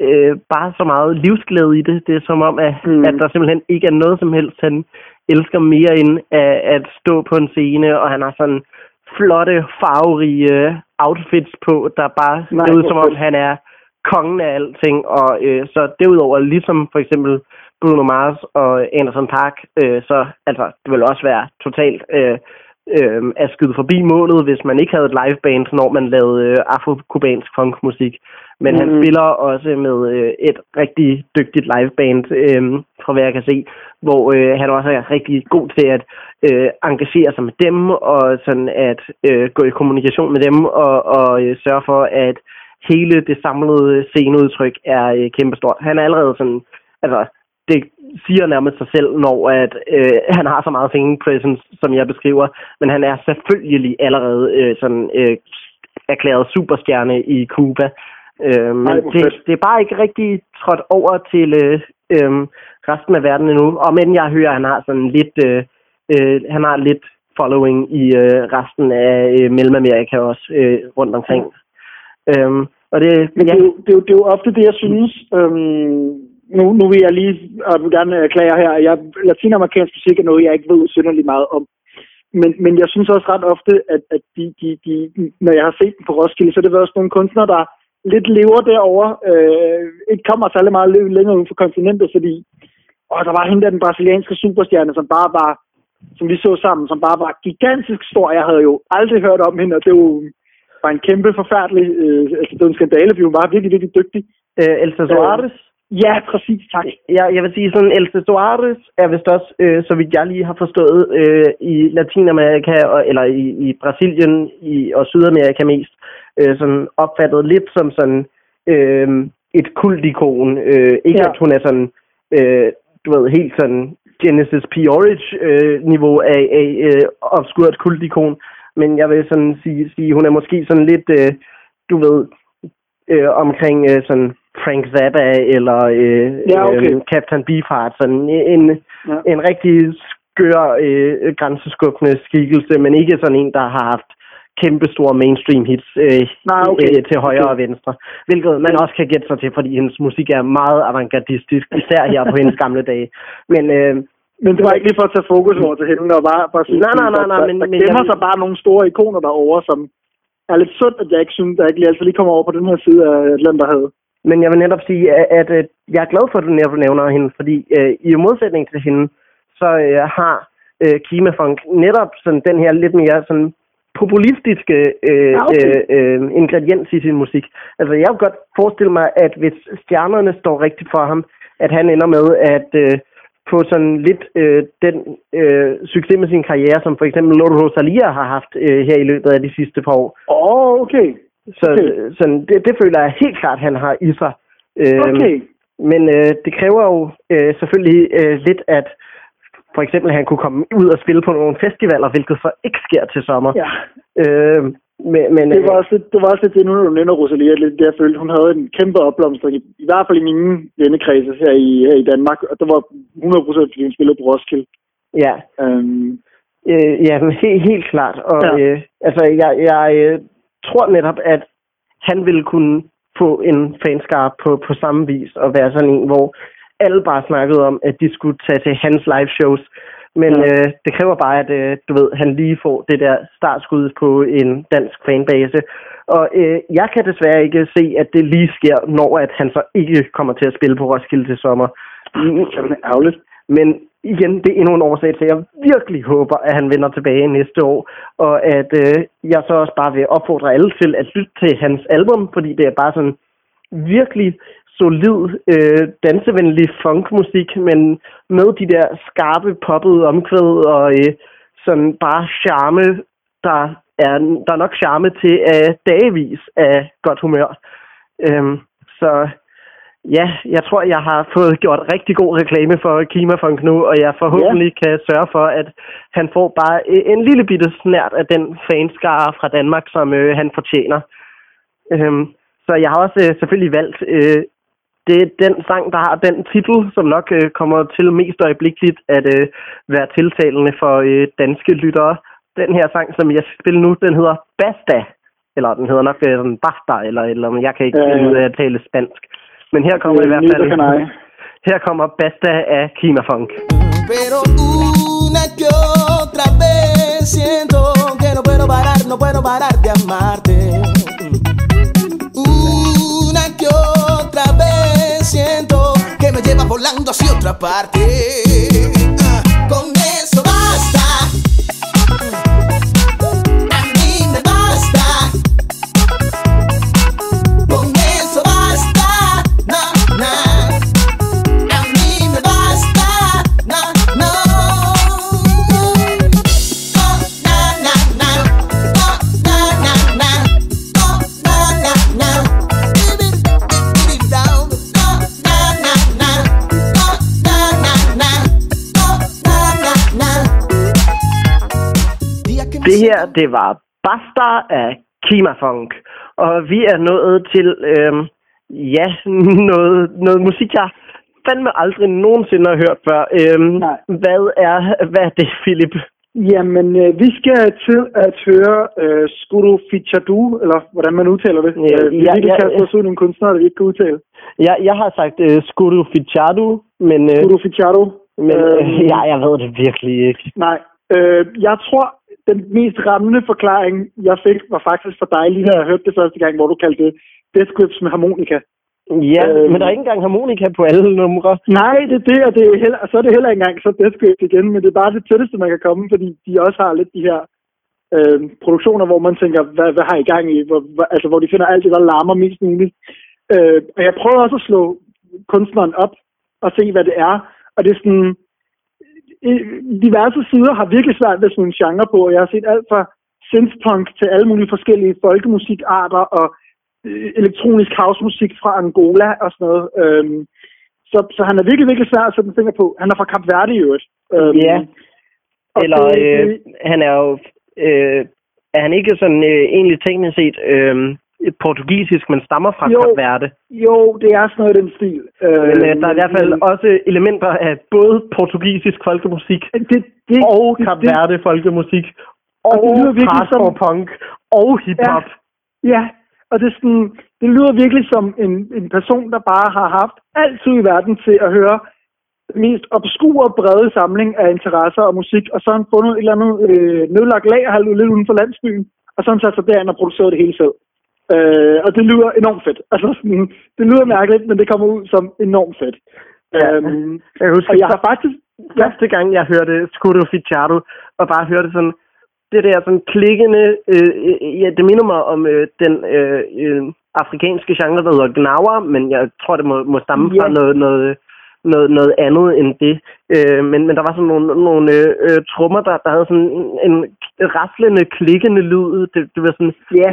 øh, bare så meget livsglæde i det. Det er som om, at, Mm. at der simpelthen ikke er noget som helst, han elsker mere end at, at stå på en scene, og han har sådan flotte, farverige outfits på, der bare ser ud som om, han er kongen af alting. Og øh, så derudover, ligesom for eksempel Bruno Mars og Anderson Park, øh, så altså, det vil også være totalt øh, øh, at skyde forbi målet, hvis man ikke havde et liveband, når man lavede øh, afro-kubansk funkmusik. Men mm. han spiller også med øh, et rigtig dygtigt liveband, øh, fra hvad jeg kan se, hvor øh, han også er rigtig god til at øh, engagere sig med dem, og sådan at øh, gå i kommunikation med dem, og, og øh, sørge for, at hele det samlede sceneudtryk er øh, kæmpestort. Han er allerede sådan, altså, det siger nærmest sig selv, når at, øh, han har så meget scene presence, som jeg beskriver, men han er selvfølgelig allerede øh, sådan øh, erklæret superstjerne i Cuba. Øh, men Ej, det, fedt. det er bare ikke rigtig trådt over til øh, øh, resten af verden endnu. Og men jeg hører, at han har sådan lidt, øh, øh, han har lidt following i øh, resten af øh, Mellemamerika også øh, rundt omkring. Øhm, og det, Men ja, det, er jo, det, er jo, det er jo ofte det, jeg synes. Øhm, nu, nu vil jeg lige og vil gerne erklære her, at jeg, latinamerikansk musik er noget, jeg ikke ved synderligt meget om. Men, men jeg synes også ret ofte, at, at de, de, de, når jeg har set dem på Roskilde, så har det været også nogle kunstnere, der lidt lever derovre. Øh, ikke kommer særlig meget læ- længere ud fra kontinentet, fordi og der var hende der, den brasilianske superstjerne, som bare var, som vi så sammen, som bare var gigantisk stor. Jeg havde jo aldrig hørt om hende, og det var var en kæmpe forfærdelig, øh, altså det var en skandale, fordi hun var virkelig, virkelig dygtig. øh, Elsa Suarez. Ja, præcis, tak. Jeg, jeg vil sige sådan, Elsa Suarez er vist også, øh, så vidt jeg lige har forstået, øh, i Latinamerika, og, eller i, i Brasilien i, og Sydamerika mest, øh, sådan opfattet lidt som sådan øh, et kultikon. Øh, ikke Ja. at hun er sådan, øh, du ved, helt sådan Genesis P. Orridge øh, niveau af, af øh, obskurt kultikon, men jeg vil sådan sige, sige hun er måske sådan lidt, øh, du ved, øh, omkring øh, sådan Frank Zappa eller øh, Ja, okay. øh, Captain Beefheart. Sådan en, Ja. en rigtig skør, øh, grænseskubbende skikkelse, men ikke sådan en, der har haft kæmpe store mainstream hits øh, Nej, okay. øh, til højre Okay. og venstre. Hvilket man også kan gætte sig til, fordi hendes musik er meget avantgardistisk, især her på hendes gamle dage. Men øh, Men det var ikke lige for at tage fokus over til hende, der var bare sådan, Nej, nej, nej, nej, der, men- der men gemmer jeg- sig bare nogle store ikoner derovre, som er lidt sundt, at jeg ikke synes, at jeg ikke lige altid lige kommer over på den her side af Atlanterhavet. Men jeg vil netop sige, at, at, at jeg er glad for, at du netop nævner hende, fordi øh, i modsætning til hende, så øh, har øh, Klimafunk netop sådan den her lidt mere sådan populistiske øh, Ja, okay. øh, øh, ingrediens i sin musik. Altså jeg kunne godt forestille mig, at hvis stjernerne står rigtigt for ham, at han ender med at øh, få sådan lidt øh, den øh, succes med sin karriere, som for eksempel Lord Rosalia har haft øh, her i løbet af de sidste par år. Åh, oh, okay. Så Okay. sådan, det, det føler jeg helt klart, han har i sig. Øhm, Okay. Men øh, det kræver jo øh, selvfølgelig øh, lidt, at for eksempel han kunne komme ud og spille på nogle festivaler, hvilket så ikke sker til sommer. Ja. Øh, Men, men, Det var øh, også, lidt- det var også lidt det, nu når du nævner Rosalia, lidt det jeg følte, hun havde en kæmpe opblomstring, i, i hvert fald i mine vennekredse her i, her i Danmark, og det var 100% fordi hun spillede på Roskilde. ja, Øhm, øh, ja helt, helt klart. Og Ja. øh, altså, jeg, jeg øh, tror netop, at han ville kunne få en fanskare på, på samme vis og være sådan en, hvor alle bare snakkede om, at de skulle tage til hans live shows. Men Ja. øh, det kræver bare, at øh, du ved, han lige får det der startskud på en dansk fanbase. Og øh, jeg kan desværre ikke se, at det lige sker, når at han så ikke kommer til at spille på Roskilde til sommer. det er ærgerligt. Men igen, det er endnu en årsag til, at jeg virkelig håber, at han vender tilbage næste år. Og at øh, jeg så også bare vil opfordre alle til at lytte til hans album, fordi det er bare sådan virkelig solid, øh, dansevenlig funkmusik, men med de der skarpe, poppede omkvæd og øh, sådan bare charme, der er, der er nok charme til øh, dagevis af godt humør. Øhm, så ja, jeg tror, jeg har fået gjort rigtig god reklame for Klimafunk nu, og jeg forhåbentlig ja. kan sørge for, at han får bare en lille bitte snært af den fanskare fra Danmark, som øh, han fortjener. Øhm, så jeg har også øh, selvfølgelig valgt øh, det er den sang, der har den titel, som nok øh, kommer til mest øjeblikkeligt at øh, være tiltalende for øh, danske lyttere. Den her sang, som jeg skal spille nu, den hedder Basta. Eller den hedder nok øh, sådan Basta, eller, eller jeg kan ikke finde ud af at tale spansk. Men her kommer i hvert neither fald... can I. Her kommer Basta af Klimafunk. Pero una que otra vez siento que no puedo parar, no puedo parar de amarte. Una que otra vez siento que me lleva volando hacia otra parte. Her, det var Basta af Klimafunk. Og vi er nået til, øhm, ja, noget, noget musik, jeg fandme aldrig nogensinde har hørt før. Nej. hvad, er, hvad er det, Philip? Jamen, øh, vi skal til at høre øh, Skuru Fichadu, eller hvordan man udtaler det. Ja, øh, vi ja, ja, lige ja, ja. nogle kunstnere, der vi ikke kan udtale. Jeg, jeg har sagt øh, Skuru Fichadu, men, øh, Skuru Fichadu. men øh, Øhm, ja, jeg ved det virkelig ikke. Nej, øh, jeg tror, den mest rammende forklaring, jeg fik, var faktisk for dig, lige da jeg hørte det første gang, hvor du kaldte det Death Grips med harmonika. Ja, Øhm. men der er ikke engang harmonika på alle numre. Nej, det er det, og, det er heller, og så er det heller ikke engang så Death Grips igen, men det er bare det tætteste, man kan komme, fordi de også har lidt de her øh, produktioner, hvor man tænker, hvad, hvad har I gang i? Hvor, hvor, altså, hvor de finder alt det, der larmer mest muligt. Øh, og jeg prøvede også at slå kunstneren op og se, hvad det er. Og det er sådan, diverse sider har virkelig svært ved sådan en genre på, og jeg har set alt fra synthpunk til alle mulige forskellige folkemusikarter og øh, elektronisk housemusik fra Angola og sådan noget. Øhm, så, så han er virkelig, virkelig svær at sætte en finger på. Han er fra Kap Verde i øvrigt. Øhm, Ja. Eller det- øh, han er jo... Øh, er han ikke sådan øh, egentlig teknisk set øh, portugisisk, men stammer fra Jo. Verde? Jo, det er sådan noget i den stil. Øh, Men øh, der er i hvert fald men- også elementer af både portugisisk folkemusik det, det, og det- Kap det- Verde folkemusik Og og det lyder virkelig hardcore som- punk og hiphop. Ja, og det, er sådan, det lyder virkelig som en, en person, der bare har haft altid i verden til at høre mest obskure brede samling af interesser og musik, og så har han fundet et eller andet øh, nedlagt lagerhal lidt uden for landsbyen, og så har han sat sig derind og produceret det hele selv. Øh, og det lyder enormt fedt. Altså, sådan, det lyder mærkeligt, men det kommer ud som enormt fedt. Ja. Øhm, Jeg kan huske, og jeg har faktisk... første gang, jeg hørte Scudo Ficciardo, og bare hørte sådan, det der sådan klikkende, øh, øh, ja, det minder mig om øh, den øh, øh, afrikanske genre, der hedder Gnawa, men jeg tror, det må, må stamme fra Ja. noget, noget, noget, noget andet end det. Øh, men, men der var sådan nogle, nogle øh, trommer, der, der havde sådan en raslende, klikkende lyd. Det, det var sådan Ja.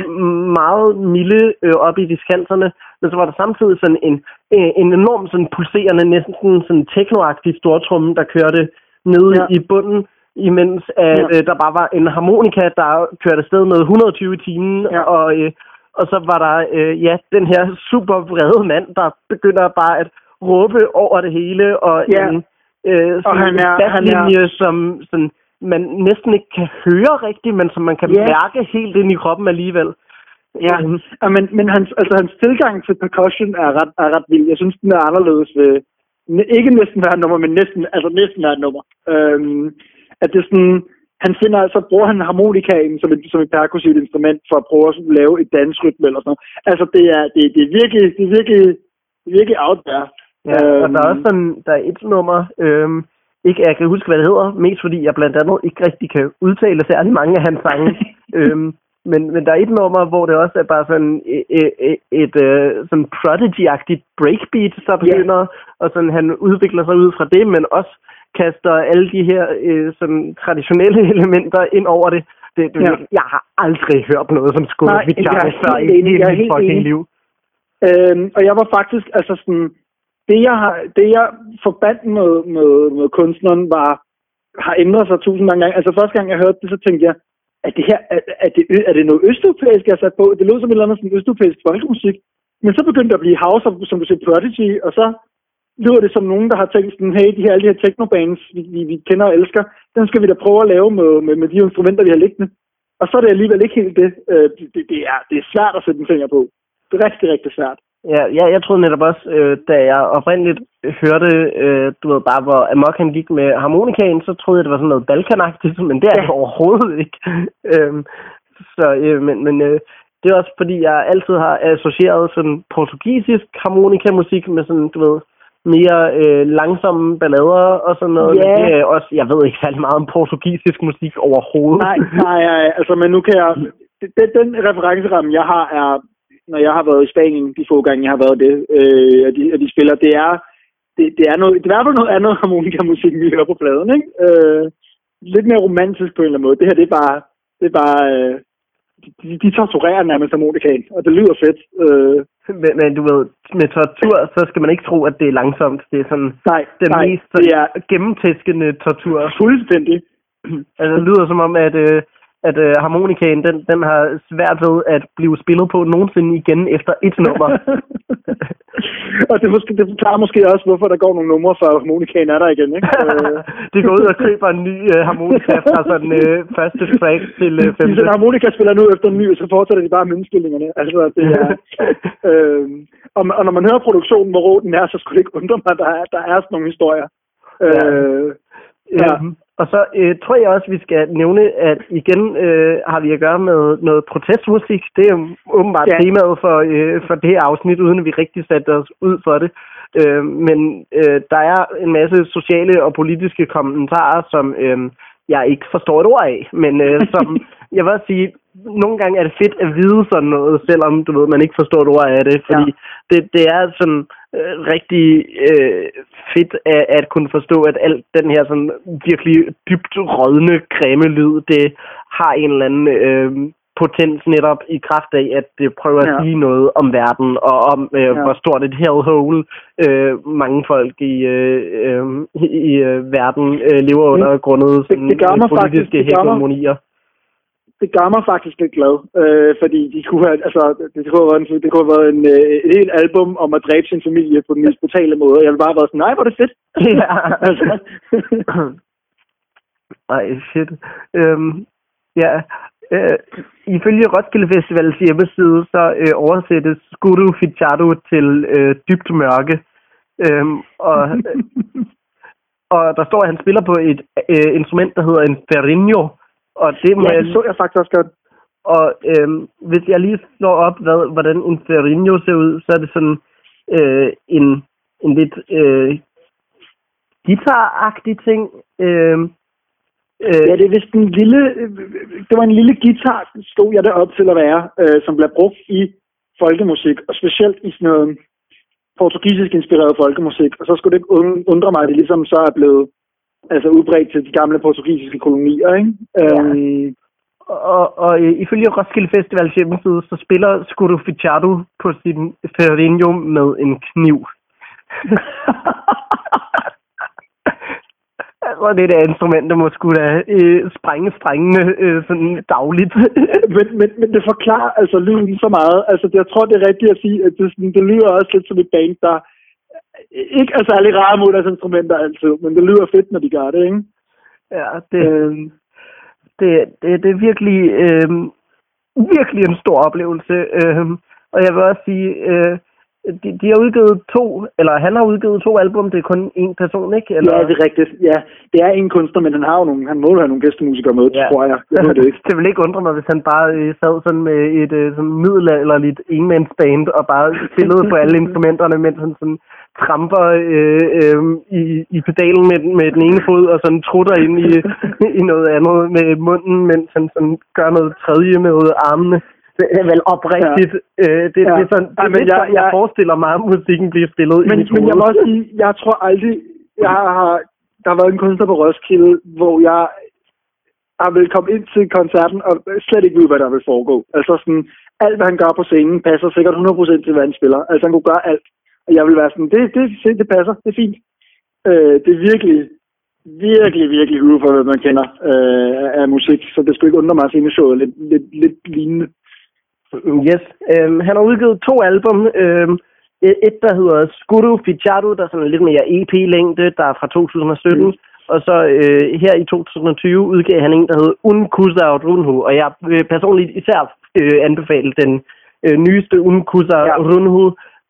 meget milde øh, op i diskanterne, men så var der samtidig sådan en, øh, en enorm sådan pulserende, næsten sådan, sådan technoagtig stortrumme, der kørte nede Ja. i bunden, imens at, Ja. øh, der bare var en harmonika, der kørte afsted med 120 i timen, Ja. og, øh, og så var der øh, ja, den her super vrede mand, der begynder bare at råbe over det hele, og Ja. en øh, Og sådan han en er- som sådan, man næsten ikke kan høre rigtigt, men som man kan Ja. mærke helt ind i kroppen alligevel. Ja, Øhm, ja men, men hans, altså, hans tilgang til percussion er ret, er ret vild. Jeg synes, den er anderledes ved, ikke næsten hvert nummer, men næsten, altså næsten hvert nummer. Øhm, at det er sådan, han finder, altså bruger han harmonikaen som et, som et perkussivt instrument for at prøve at lave et dansrytme eller sådan noget. Altså det er, det, det er virkelig, det er virkelig, det er virkelig out there. Ja, og der er Øhm. også sådan, der er et nummer, øhm, ikke jeg kan huske, hvad det hedder, mest fordi jeg blandt andet ikke rigtig kan udtale særlig mange af hans sange. øhm, men, men der er et nummer, hvor det også er bare sådan et, et, et øh, sådan prodigy-agtigt breakbeat, der begynder, og sådan han udvikler sig ud fra det, men også kaster alle de her øh, sådan traditionelle elementer ind over det. det, det Ja. Jeg har aldrig hørt noget som skulle Nej, jeg før i jeg fucking enig. liv. Øhm, og jeg var faktisk, altså sådan, det jeg, har, det jeg forbandt med, med, med kunstneren var, har ændret sig tusind mange gange. Altså første gang jeg hørte det, så tænkte jeg, at det her, er, er, det, er det noget østeuropæisk, jeg har sat på? Det lød som et eller andet sådan østeuropæisk folkemusik. Men så begyndte det at blive house, som du siger, Prodigy, og så lyder det som nogen, der har tænkt sådan, hey, de her, alle de her technobands, vi, vi, vi kender og elsker, den skal vi da prøve at lave med, med, med de instrumenter, vi har liggende. Og så er det alligevel ikke helt det. Øh, det, det, det, er, det er svært at sætte en finger på. Det er rigtig, rigtig svært. Ja, jeg, jeg troede netop også, øh, da jeg oprindeligt hørte, øh, du ved bare, hvor amok han gik med harmonikaen, så troede jeg, det var sådan noget balkanagtigt, men det er det Ja. overhovedet ikke. øhm, så, øh, men, men øh, det er også fordi, jeg altid har associeret sådan portugisisk harmonikamusik med sådan, du ved, mere øh, langsomme ballader og sådan noget. Ja. Men det er også, jeg ved ikke særlig meget om portugisisk musik overhovedet. Nej, nej, nej, altså, men nu kan jeg... Den, den referenceramme, jeg har, er, når jeg har været i Spanien, de få gange, jeg har været det, øh, og, de, og de spiller, det er, det, det er noget, det er i hvert fald noget andet harmonikamusik, vi hører på pladen, ikke? Øh, lidt mere romantisk på en eller anden måde. Det her, det er bare, det er bare, øh, de, de torturerer nærmest harmonikaen, og det lyder fedt. Øh, Men, men du ved, med tortur, så skal man ikke tro, at det er langsomt. Det er sådan nej, den nej, mest det er gennemtæskende tortur. fuldstændig. Altså, det lyder som om, at, øh, at øh, harmonikaen, den, den har svært ved at blive spillet på nogensinde igen efter et nummer. og det, måske, det forklarer måske også, hvorfor der går nogle numre, før harmonikaen er der igen, ikke? Øh, de går ud og køber en ny øh, harmonika fra sådan øh, første track til øh, femte. sender harmonikaspiller nu efter en ny, så fortsætter de bare med indspillingerne. Altså, det er... øh, og, og når man hører produktionen, hvor rå den er, så skulle det ikke undre mig, at der er, der er sådan nogle historier. Øh, ja. Øhm, og så øh, tror jeg også, vi skal nævne, at igen øh, har vi at gøre med noget protestmusik. Det er jo åbenbart ja. temaet for, øh, for det her afsnit, uden at vi rigtig satte os ud for det. Øh, men øh, der er en masse sociale og politiske kommentarer, som øh, jeg ikke forstår et ord af. Men øh, som jeg vil også sige, nogle gange er det fedt at vide sådan noget, selvom du ved, man ikke forstår et ord af det. Fordi Ja. det, det er sådan øh, rigtig øh, fedt at, at kunne forstå, at alt den her sådan virkelig dybt rådne cremelyd, det har en eller anden øh, potens netop i kraft af, at det prøver Ja. at sige noget om verden, og om øh, Ja. hvor stort et hellhole øh, mange folk i, øh, øh, i, øh, verden øh, lever under grundet sådan, det gør mig politiske faktisk- det gør mig-. Det gør mig faktisk lidt glad, øh, fordi de kunne have, altså, det kunne have været, en, det kunne have været en, øh, et helt album om at dræbe sin familie på den mest brutale måde. Jeg ville bare have været sådan, nej, hvor er det fedt. ja. altså, Ej, shit. Øhm, ja, øh, ifølge Roskilde Festivals hjemmeside, så øh, oversættes Skuru Fichado til øh, dybt mørke. Øhm, og, og der står, at han spiller på et øh, instrument, der hedder en ferrinho. Og det må ja, jeg det så jeg faktisk også godt. og øhm, hvis jeg lige slår op, hvad, hvordan en Ferrigno ser ud, så er det sådan øh, en, en lidt øh, guitar-agtig ting. Øh, øh, Ja, det er vist en lille, det var en lille guitar, stod jeg derop til at være, øh, som blev brugt i folkemusik, og specielt i sådan noget portugisisk inspireret folkemusik. Og så skulle det ikke und- undre mig, at det ligesom så er blevet altså udbredt til de gamle portugisiske kolonier, ikke? Øhm, og, og øh, ifølge Roskilde Festivals hjemmeside, så spiller Skuru Fichado på sin Ferrigno med en kniv. altså, smadre det der instrument, det må sgu da øh, sprænge strængene øh, sådan dagligt. men, men, men det forklarer altså lyden så meget. Altså, jeg tror, det er rigtigt at sige, at det, sådan, det lyder også lidt som et band, der ikke er særlig rare mod deres instrumenter altid, men det lyder fedt, når de gør det, ikke? ja, det, det, det, det er virkelig, øh, virkelig en stor oplevelse. Øh, og jeg vil også sige, øh, de, de har udgivet to, eller han har udgivet to album, det er kun én person, ikke? Eller, ja, det er rigtigt. Ja, det er en kunstner, men han har jo nogle, han må jo have nogle gæstemusikere med, ja. tror jeg. Jeg ved det ikke. det vil ikke undre mig, hvis han bare øh, sad sådan med et øh, sådan middelalderligt enmandsband og bare spillede på alle instrumenterne, mens han sådan tramper øh, øh, i, i pedalen med, den- med den ene fod og sådan trutter ind i, i noget andet med munden, mens han sådan gør noget tredje med armene. Det er vel oprigtigt. Ja. Øh, det, Ja. det er sådan, det men jeg- jeg, jeg- forestiller mig, at musikken bliver spillet Men, i mit men jeg må også sige, jeg tror aldrig, jeg har, der har været en kunstner på Roskilde, hvor jeg har vel kommet ind til koncerten og slet ikke ved, hvad der vil foregå. Altså sådan, alt hvad han gør på scenen passer sikkert 100% til, hvad han spiller. Altså han kunne gøre alt. Jeg vil være sådan, det, det, det, det passer, det er fint. Øh, det er virkelig, virkelig, virkelig ude for, hvad man kender øh, af- musik. Så det skulle ikke undre mig at se med showet lidt, lidt, lidt lignende. Yes. Øhm, han har udgivet to album. Øhm, et, der hedder Skuru Fichadu, der er sådan lidt mere EP-længde, der er fra 2017. Mm. Og så øh, her i 2020 udgav han en, der hedder Unkusa Runhu. Og jeg vil personligt især øh, anbefale den øh, nyeste Unkusa ja. Runhu,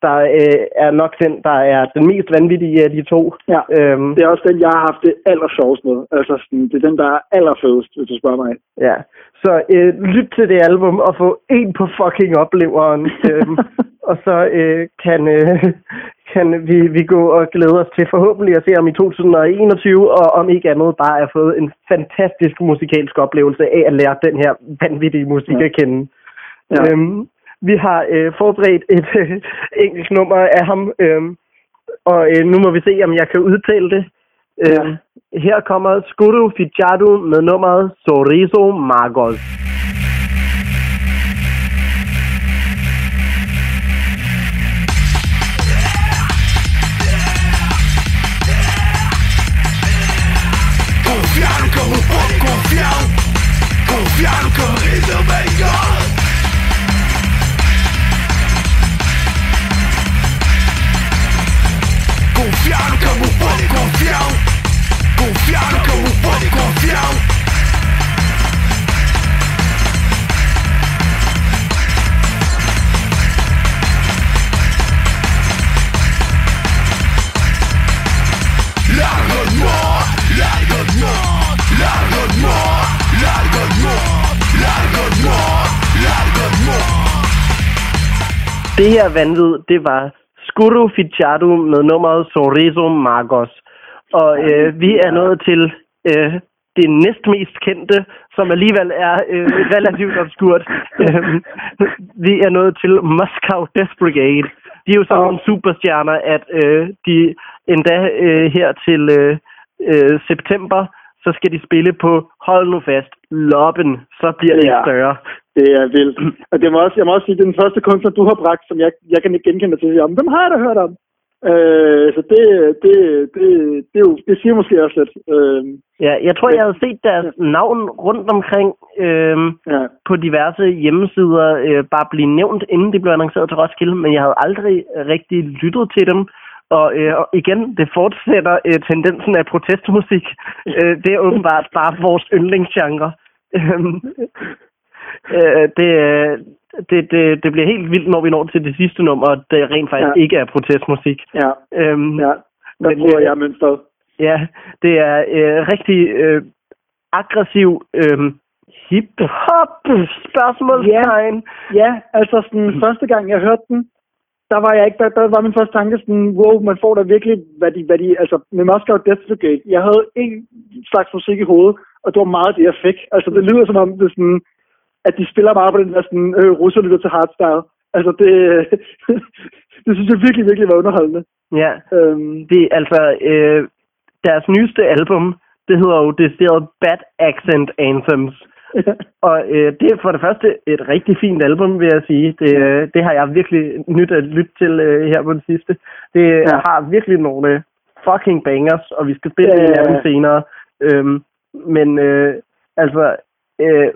der øh, er nok den, der er den mest vanvittige af de to. Ja. Øhm, Det er også den, jeg har haft det allersjovest med. Altså sådan, det er den, der er allerfedest, hvis du spørger mig. Ja, så øh, lyt til det album og få en på fucking opleveren. øhm, og så øh, kan, øh, kan vi, vi gå og glæde os til forhåbentlig at se ham i 2021, og om ikke andet bare at få en fantastisk musikalsk oplevelse af at lære den her vanvittige musik Ja. at kende. Ja. Øhm, vi har øh, forberedt et øh, enkelt nummer af ham, øhm, og øh, nu må vi se, om jeg kan udtale det. Ja. Øh, her kommer Skuru Fichadu med nummeret Sorriso Magos. Confiaram como confiar no que eu não pode confiar. Confiar no que eu pode confiar. moi, largue-moi, moi, largue-moi, moi. largue-moi. Det her vanvid, det var Skuru Fichadu med nummeret Sorriso Magos. Og øh, vi er nået til øh, det næstmest kendte, som alligevel er øh, relativt obskurt. Øhm, vi er nået til Moscow Death Brigade. De er jo sådan nogle superstjerner, at øh, de endda øh, her til øh, øh, september, så skal de spille på, hold nu fast, Loppen, så bliver det Ja. større. Det er vildt. Og det må også, jeg må også sige, det er den første kunstner, du har bragt, som jeg, jeg kan ikke genkende til. Om, dem har jeg da hørt om. Øh, så det, det, det, det, jo, det siger måske også lidt. Øh, Ja, jeg tror, jeg havde set deres navn rundt omkring øhm, ja. på diverse hjemmesider øh, bare blive nævnt, inden de blev annonceret til Roskilde, men jeg havde aldrig rigtig lyttet til dem. Og, øh, og igen, det fortsætter øh, tendensen af protestmusik. Øh, det er åbenbart bare vores yndlingsgenre. Øh, det, øh, det, det, det bliver helt vildt, når vi når til det sidste nummer, og det rent faktisk Ja. ikke er protestmusik. Ja, Øhm, ja. Der Men, bruger øh, jeg mønstret. Ja, det er øh, rigtig øh, aggressiv øh, hip-hop spørgsmålstegn. Ja, altså sådan, første gang jeg hørte den, der var jeg ikke, der, der var min første tanke sådan, wow, man får da virkelig, hvad de, hvad de, altså med Moscow Death Brigade, jeg havde en slags musik i hovedet, og det var meget det, jeg fik. Altså det lyder som om, det sådan, at de spiller meget på den der sådan, øh, russer lytter til hardstyle. Altså det, det synes jeg virkelig, virkelig var underholdende. Ja, Øhm, det er altså øh, deres nyeste album, det hedder jo decideret Bad Accent Anthems. Og øh, det er for det første et rigtig fint album, vil jeg sige. Det, øh, det har jeg virkelig nyt at lytte til øh, her på det sidste. Det ja. har virkelig nogle øh, fucking bangers, og vi skal spille Ja, en ja, af dem ja. senere. Øhm, men øh, altså, øh,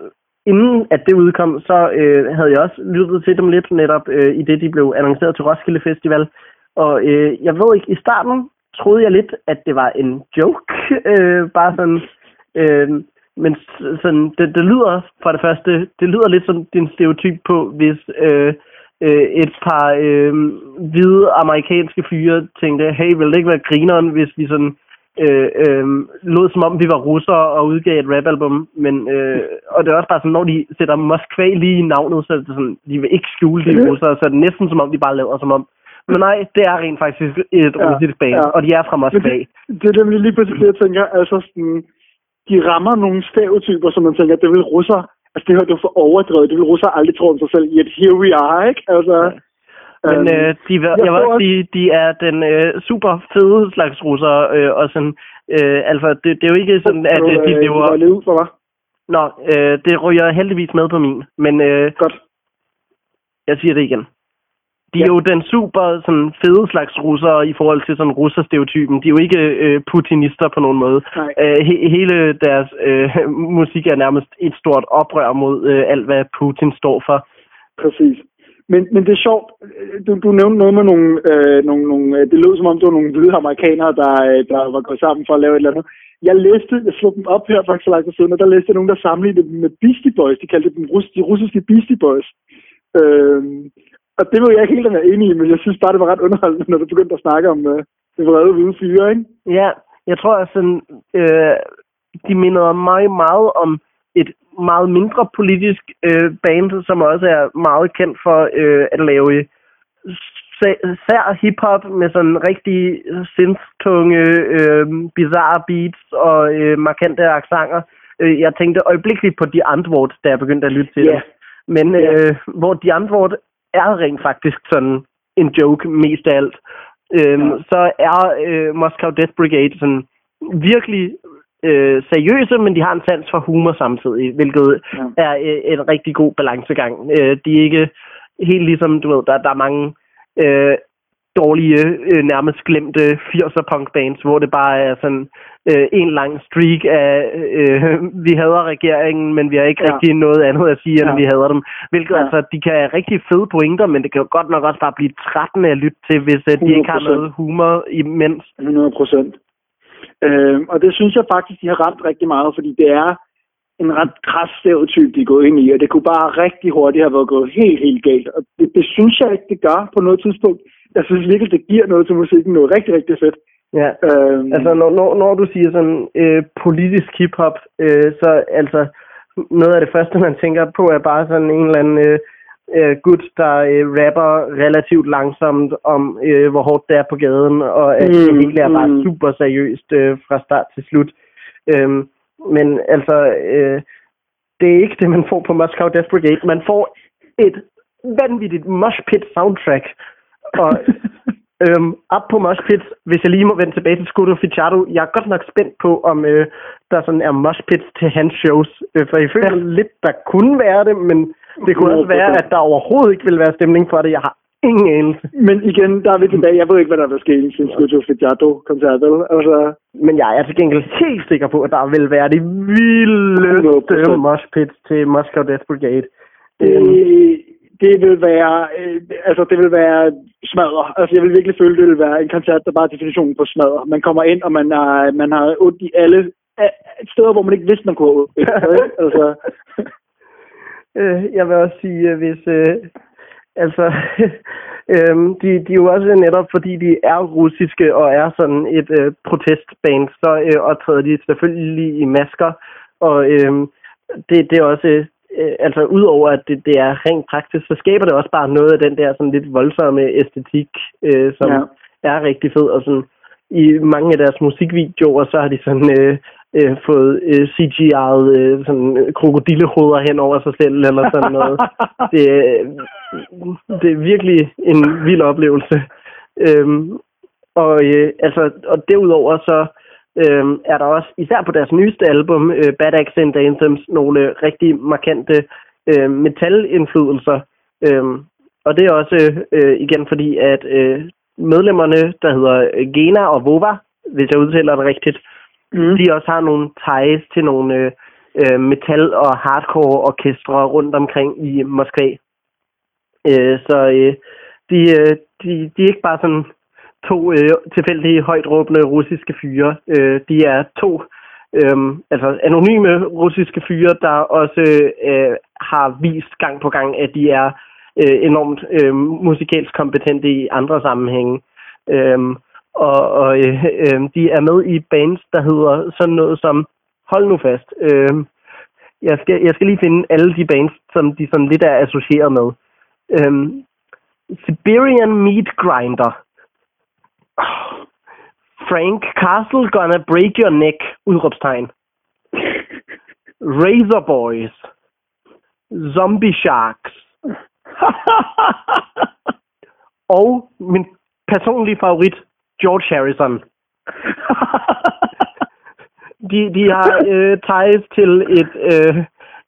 inden at det udkom, så øh, havde jeg også lyttet til dem lidt netop øh, i det, de blev annonceret til Roskilde Festival. Og øh, jeg ved ikke, i starten troede jeg lidt, at det var en joke. Øh, bare sådan, øh, men sådan, det, det lyder for det første, det lyder lidt som din stereotyp på, hvis øh, øh, et par øh, hvide amerikanske fyre tænkte, hey, vil det ikke være grineren, hvis vi sådan øh, øh, lod som om vi var russere og udgav et rapalbum, men øh, og det er også bare sådan, når de sætter Moskva lige i navnet, så er det sådan, de vil ikke skjule de er russere, så er det næsten som om, de bare laver som om. Men nej, det er rent faktisk et Ja, russisk band, ja. og de er fra Men Moskva. det, det er nemlig lige præcis det, jeg tænker. Altså sådan, de rammer nogle stereotyper, som man tænker, det vil russere, altså det her det er for overdrevet, det vil russere aldrig tro om sig selv, yet here we are, ikke? Altså, Men øhm, øh, de, jeg jeg vil også sige, de er den øh, super fede slags russere, øh, og sådan, øh, altså, det, det er jo ikke sådan, at øh, de lever... Det ud for mig. Nå, øh, det ryger heldigvis med på min, men øh, Godt. jeg siger det igen. De er Ja. jo den super sådan, fede slags russere i forhold til sådan russerstereotypen. De er jo ikke øh, putinister på nogen måde. Nej. Øh, he, hele deres øh, musik er nærmest et stort oprør mod øh, alt, hvad Putin står for. Præcis. Men, men det er sjovt, du, du nævnte noget med nogle, øh, nogle, nogle, øh, det lød som om det var nogle hvide amerikanere, der, øh, der var gået sammen for at lave et eller andet. Jeg læste, jeg slog dem op her for ikke så lang tid siden, og der læste jeg nogen, der sammenlignede dem med Beastie Boys. De kaldte dem rus, de russiske Beastie Boys. Øh, og det var jeg ikke helt være enig i, men jeg synes bare, det var ret underholdende, når du begyndte at snakke om øh, det vrede hvide fyre, ikke? Ja, jeg tror, at sådan, øh, de mindede mig meget om meget mindre politisk øh, band, som også er meget kendt for øh, at lave sa- sær hiphop med sådan rigtig synth-tunge, øh, bizarre beats og øh, markante accenter. Øh, jeg tænkte øjeblikkeligt på de antwort, da jeg begyndte at lytte til Ja. det. Men Ja. øh, hvor de antwort er rent faktisk sådan en joke mest af alt. Øhm, Ja. Så er øh, Moscow Death Brigade sådan virkelig øh, seriøse, men de har en sans for humor samtidig, hvilket Ja. er øh, en rigtig god balancegang. Øh, de er ikke helt ligesom, du ved, der, der er mange øh, dårlige, øh, nærmest glemte 80'er punk bands, hvor det bare er sådan øh, en lang streak af, øh, vi hader regeringen, men vi har ikke Ja. rigtig noget andet at sige, end Ja. vi hader dem. Hvilket Ja. altså, de kan have rigtig fede pointer, men det kan jo godt nok også bare blive trættende at lytte til, hvis øh, de ikke har 100%. noget humor imens. 100 procent. Øh, og det synes jeg faktisk, de har ramt rigtig meget, fordi det er en ret kras stereotyp, de er gået ind i, og det kunne bare rigtig hurtigt have været gået helt, helt galt. Og det, det synes jeg ikke, det gør på noget tidspunkt. Jeg synes virkelig, det giver noget til musikken, noget rigtig, rigtig fedt. Ja. Øh, Altså, når, når, når du siger sådan øh, politisk hiphop, øh, så altså noget af det første, man tænker på, er bare sådan en eller anden øh, øh, gut, der øh, rapper relativt langsomt om, øh, hvor hårdt det er på gaden, og at mm, det hele er bare mm. super seriøst øh, fra start til slut. Øhm, men altså, øh, det er ikke det, man får på Moscow Death Brigade. Man får et vanvittigt mosh pit soundtrack. Og øhm, op på mosh pit, hvis jeg lige må vende tilbage til Scudo Ficciardo, jeg er godt nok spændt på, om øh, der sådan er mosh pits til hans shows. Øh, for jeg føler lidt, der kunne være det, men det kunne også være, at der overhovedet ikke ville være stemning for det. Jeg har ingen anelse. men igen, der er vi tilbage. Jeg ved ikke, hvad der vil ske i sin Scudo Figiato-koncert, vel? Altså, Men jeg er til gengæld helt sikker på, at der vil være de vildeste 100%. mosh pits til Moscow Death Brigade. det, det vil være, øh, altså det vil være smadre. Altså jeg vil virkelig føle, det vil være en koncert, der bare er definitionen på smadre. Man kommer ind, og man har, man har ondt i alle øh, steder, hvor man ikke vidste, man kunne have altså, Øh, jeg vil også sige, at hvis... Øh, altså, øhm, de, de er jo også netop, fordi de er russiske og er sådan et øh, protestband, så øh, optræder de selvfølgelig i masker. Og øh, det, det er også... Øh, altså, udover at det, det er rent praktisk, så skaber det også bare noget af den der sådan lidt voldsomme æstetik, øh, som ja. er rigtig fed. Og sådan, i mange af deres musikvideoer, så har de sådan øh, øh, fået øh, CGI'et øh, sådan øh, krokodillehoveder hen over sig selv, eller sådan noget. det, er- det er virkelig en vild oplevelse. Øhm, og, øh, altså, og derudover så øhm, er der også, især på deres nyeste album, øh, Bad Accent Anthems, nogle rigtig markante øh, metal-indflydelser. Øhm, og det er også øh, igen fordi, at øh, medlemmerne, der hedder Gena og Vova, hvis jeg udtaler det rigtigt, Mm. de også har nogle ties til nogle øh, øh, metal- og hardcore orkestre rundt omkring i Moskva. Øh, så øh, de, øh, de, de er ikke bare sådan to øh, tilfældige højt råbende russiske fyre. Øh, de er to øh, altså anonyme russiske fyre, der også øh, har vist gang på gang, at de er øh, enormt øh, musikalsk kompetente i andre sammenhænge. Øh, og og øh, øh, de er med i bands, der hedder sådan noget som, hold nu fast, øh, jeg, skal, jeg skal lige finde alle de bands, som de sådan lidt er associeret med. Øh, Siberian Meat Grinder. Frank Castle Gonna Break Your Neck, udråbstegn. Razor Boys. Zombie Sharks. og min personlige favorit, George Harrison. De, de har øh, ties til et, øh,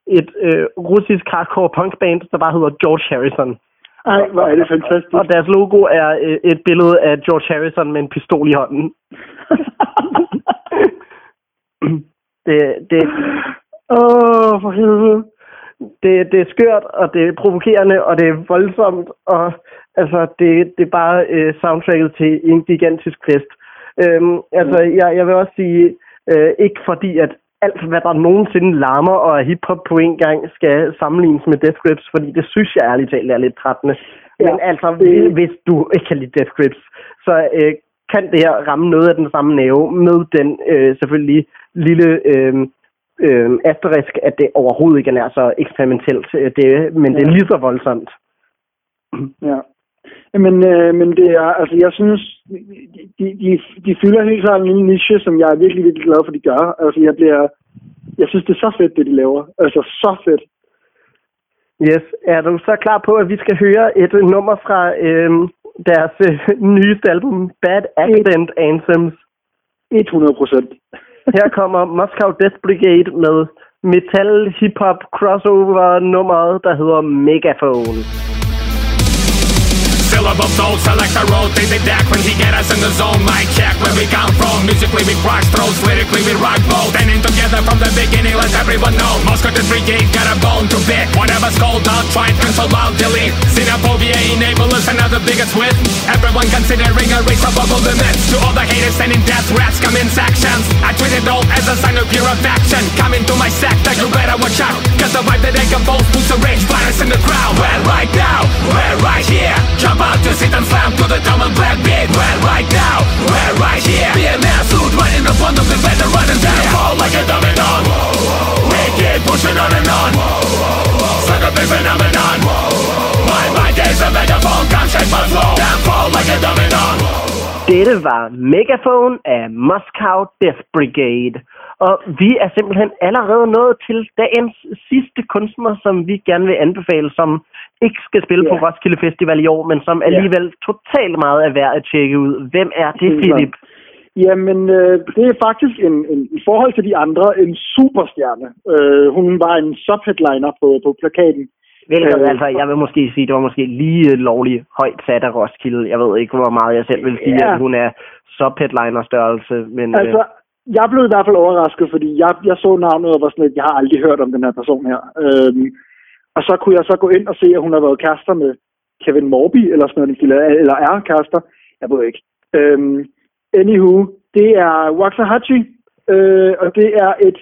et øh, russisk hardcore punkband, der bare hedder George Harrison. Ej, hvor er det fantastisk. Og deres logo er øh, et billede af George Harrison med en pistol i hånden. det, det, Åh, oh, for helvede. det, det er skørt, og det er provokerende, og det er voldsomt, og altså, det, det er bare øh, soundtracket til en gigantisk fest. Øhm, altså, jeg, jeg vil også sige, øh, ikke fordi, at alt, hvad der nogensinde larmer og er hiphop på en gang, skal sammenlignes med Death Grips, fordi det synes jeg ærligt talt er lidt trættende. Ja, Men altså, det- hvis, du ikke kan lide Death Grips, så øh, kan det her ramme noget af den samme nerve med den øh, selvfølgelig lille øh, øh, asterisk, at det overhovedet ikke er så eksperimentelt, øh, det, men det er lige så voldsomt. Ja. Men, øh, men det er, altså jeg synes, de, de, de fylder helt klart en lille niche, som jeg er virkelig, virkelig glad for, de gør. Altså jeg bliver, jeg synes, det er så fedt, det de laver. Altså så fedt. Yes, er du så klar på, at vi skal høre et nummer fra øh, deres øh, nyeste album, Bad Accident Anthems? 100 procent. Her kommer Moscow Death Brigade med metal hip-hop crossover nummeret, der hedder Megaphone. Syllable soul, select a road, they the deck when he get us in the zone. Mic check where we come from. Musically we rock throws, lyrically we rock both. Standing together from the beginning, let everyone know. Moscow the brigade got a bone to pick. Whatever's called out, try and cancel out, delete. Xenophobia enable us another biggest with. Everyone considering a race above all limits. To all the haters sending death threats, come in sections. I treat it all as a sign of pure affection. Come into my sector, you better watch out. Cause the vibe that I compose puts a rage virus in the crowd. Well, right now, we're right here. Jump out to sit and slam to the dumb and black beat. Well, right now, we're right here. BMS suit running up on the better running down. Fall like a domino. We keep pushing on and on. Like a big phenomenon. My mind is a megaphone, can't shake my flow. Down fall like a domino. Dette var Megaphone af Moscow Death Brigade. Og vi er simpelthen allerede nået til dagens sidste kunstner, som vi gerne vil anbefale, som ikke skal spille på Ja. Roskilde Festival i år, men som alligevel totalt meget er værd at tjekke ud. Hvem er det, Philip? Jamen, øh, det er faktisk en, en, i forhold til de andre en superstjerne. Øh, hun var en subheadliner på, på plakaten. Hvilket, Øh, altså, jeg vil måske sige, det var måske lige lovligt højt sat af Roskilde. Jeg ved ikke, hvor meget jeg selv vil sige, Ja. at hun er subheadliner størrelse, men... Altså, jeg blev i hvert fald overrasket, fordi jeg, jeg så navnet og var sådan lidt, jeg har aldrig hørt om den her person her. Øhm, og så kunne jeg så gå ind og se, at hun har været kærester med Kevin Morby, eller sådan noget, eller, er kærester. Jeg ved ikke. Øhm, anywho, det er Waxahachie, øh, og det er et,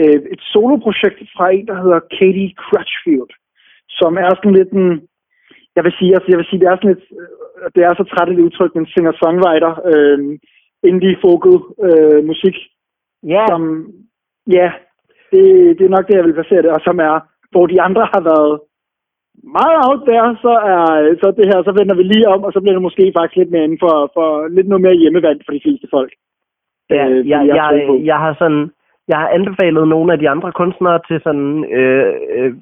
øh, et soloprojekt fra en, der hedder Katie Crutchfield, som er sådan lidt en, jeg vil sige, altså, jeg vil sige, det er sådan lidt, øh, det er så træt et udtryk, men singer-songwriter, øh, indie folket øh, musik, ja, som, ja, det, det er nok det, jeg vil placere det, og som er, hvor de andre har været meget out der, så er så det her, så vender vi lige om, og så bliver det måske faktisk lidt mere inden for, for lidt noget mere hjemmevand for de fleste folk. Ja, Øh, jeg, jeg jeg, jeg, har sådan, jeg har anbefalet nogle af de andre kunstnere til sådan øh, øh,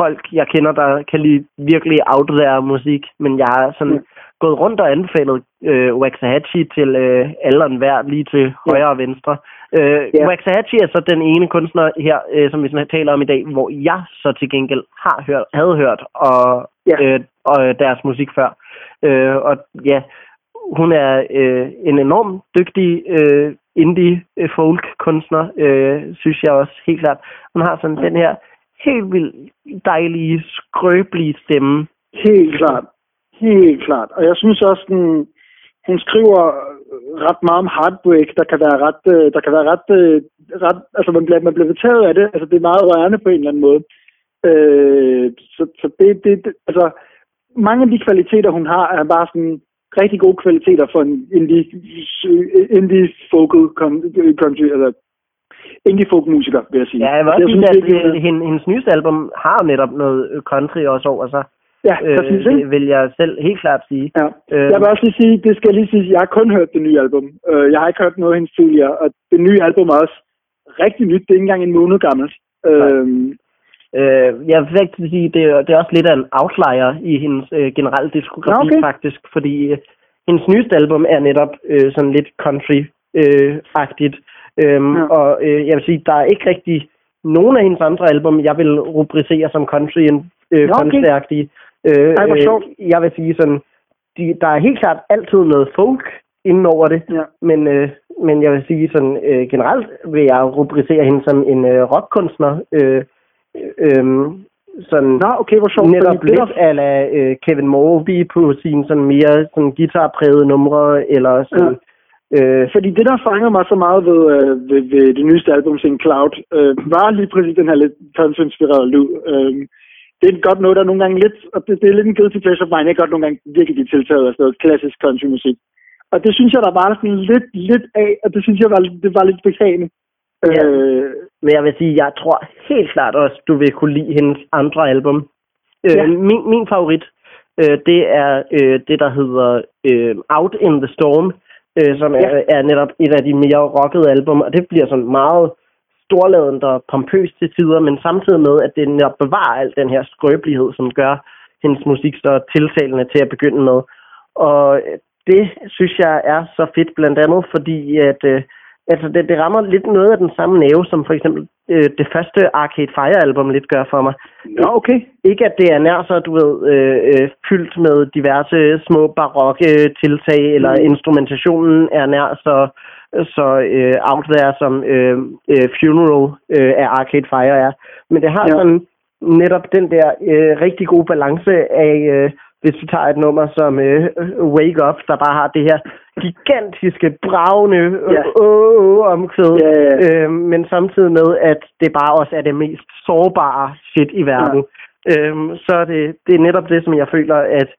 folk, jeg kender, der kan lide virkelig out there musik, men jeg har sådan Ja. Gået rundt og anbefalet øh, Waxahachie til øh, alle og enhver, lige til højre og venstre. Øh, Ja. Waxahachie er så den ene kunstner her, øh, som vi sådan taler om i dag, hvor jeg så til gengæld har hørt, havde hørt og, Ja. øh, og deres musik før. Øh, og ja, hun er øh, en enormt dygtig øh, indie øh, folk kunstner, øh, synes jeg også helt klart. Hun har sådan den her helt vildt dejlige, skrøbelige stemme. Helt klart. Helt klart. Og jeg synes også, den, hun skriver ret meget om heartbreak, der kan være ret, øh, der kan være ret, øh, ret altså man bliver, man bliver betaget af det, altså det er meget rørende på en eller anden måde. Øh, så, så det, det, det, altså mange af de kvaliteter, hun har, er bare sådan rigtig gode kvaliteter for en indie, indie folk country, eller indie folk musiker, vil jeg sige. Ja, jeg vil Altså, også sige, at øh, hendes, nyeste album har netop noget øh, country også over sig. Ja, præcis, Øh, det vil jeg selv helt klart sige. Ja. Øh, Jeg vil også lige sige, det skal jeg lige sige, jeg har kun hørt det nye album. Øh, Jeg har ikke hørt noget af hendes tidligere, og det nye album er også rigtig nyt. Det er ikke engang en måned gammelt. Øhm, Øh, jeg vil faktisk sige, det, er- det er også lidt af en outlier i hendes øh, generelle diskografi okay. faktisk, fordi øh, hendes nyeste album er netop øh, sådan lidt country-agtigt. Øhm, Ja. Og øh, jeg vil sige, der er ikke rigtig nogen af hendes andre album, jeg vil rubricere som country øh, Nå, okay. Øh, Ej, hvor sjovt. jeg vil sige sådan, de, der er helt klart altid noget folk inden over det, ja. men, øh, men jeg vil sige sådan øh, generelt vil jeg rubricere hende som en øh, rockkunstner. Øh, øh, sådan Nå, okay, hvor sjovt. netop lidt der- ala øh, Kevin Morby på sine sådan mere sådan guitarprægede numre, eller sådan... Øh, Fordi det, der fangede mig så meget ved, øh, ved, ved det nyeste album, Sing Cloud, øh, var lige præcis den her lidt country-inspirerede lyd. Øh, det er godt noget, der er nogle gange lidt, og det, det er lidt en guilty pleasure for mig, jeg godt nogle gange virkelig blive tiltaget af sådan noget klassisk countrymusik. Og det synes jeg, der var sådan lidt, lidt af, og det synes jeg var, det var lidt behagende. Ja. Øh, Men jeg vil sige, jeg tror helt klart også, du vil kunne lide hendes andre album. Øh, Ja. min, min favorit, øh, det er øh, det, der hedder øh, Out in the Storm, øh, som er, er netop et af de mere rockede album, og det bliver sådan meget storladent og pompøst til tider, men samtidig med, at den bevarer al den her skrøbelighed, som gør hendes musik så tiltalende til at begynde med. Og det synes jeg er så fedt, blandt andet fordi, at øh, altså det, det rammer lidt noget af den samme næve, som for eksempel øh, det første Arcade Fire-album lidt gør for mig. Nå, okay. Ikke at det er nær så, du ved, øh, øh, fyldt med diverse små barokke tiltag, eller Mm. instrumentationen er nær så, så øh, out there, som øh, øh, Funeral øh, af Arcade Fire er. Men det har ja. sådan netop den der øh, rigtig gode balance af, øh, hvis vi tager et nummer som øh, Wake Up, der bare har det her gigantiske, bravende Ja. åh, åh, omkvæd, Ja, ja. øh, men samtidig med, at det bare også er det mest sårbare shit i verden. Øhm, så er det, det er netop det, som jeg føler, at,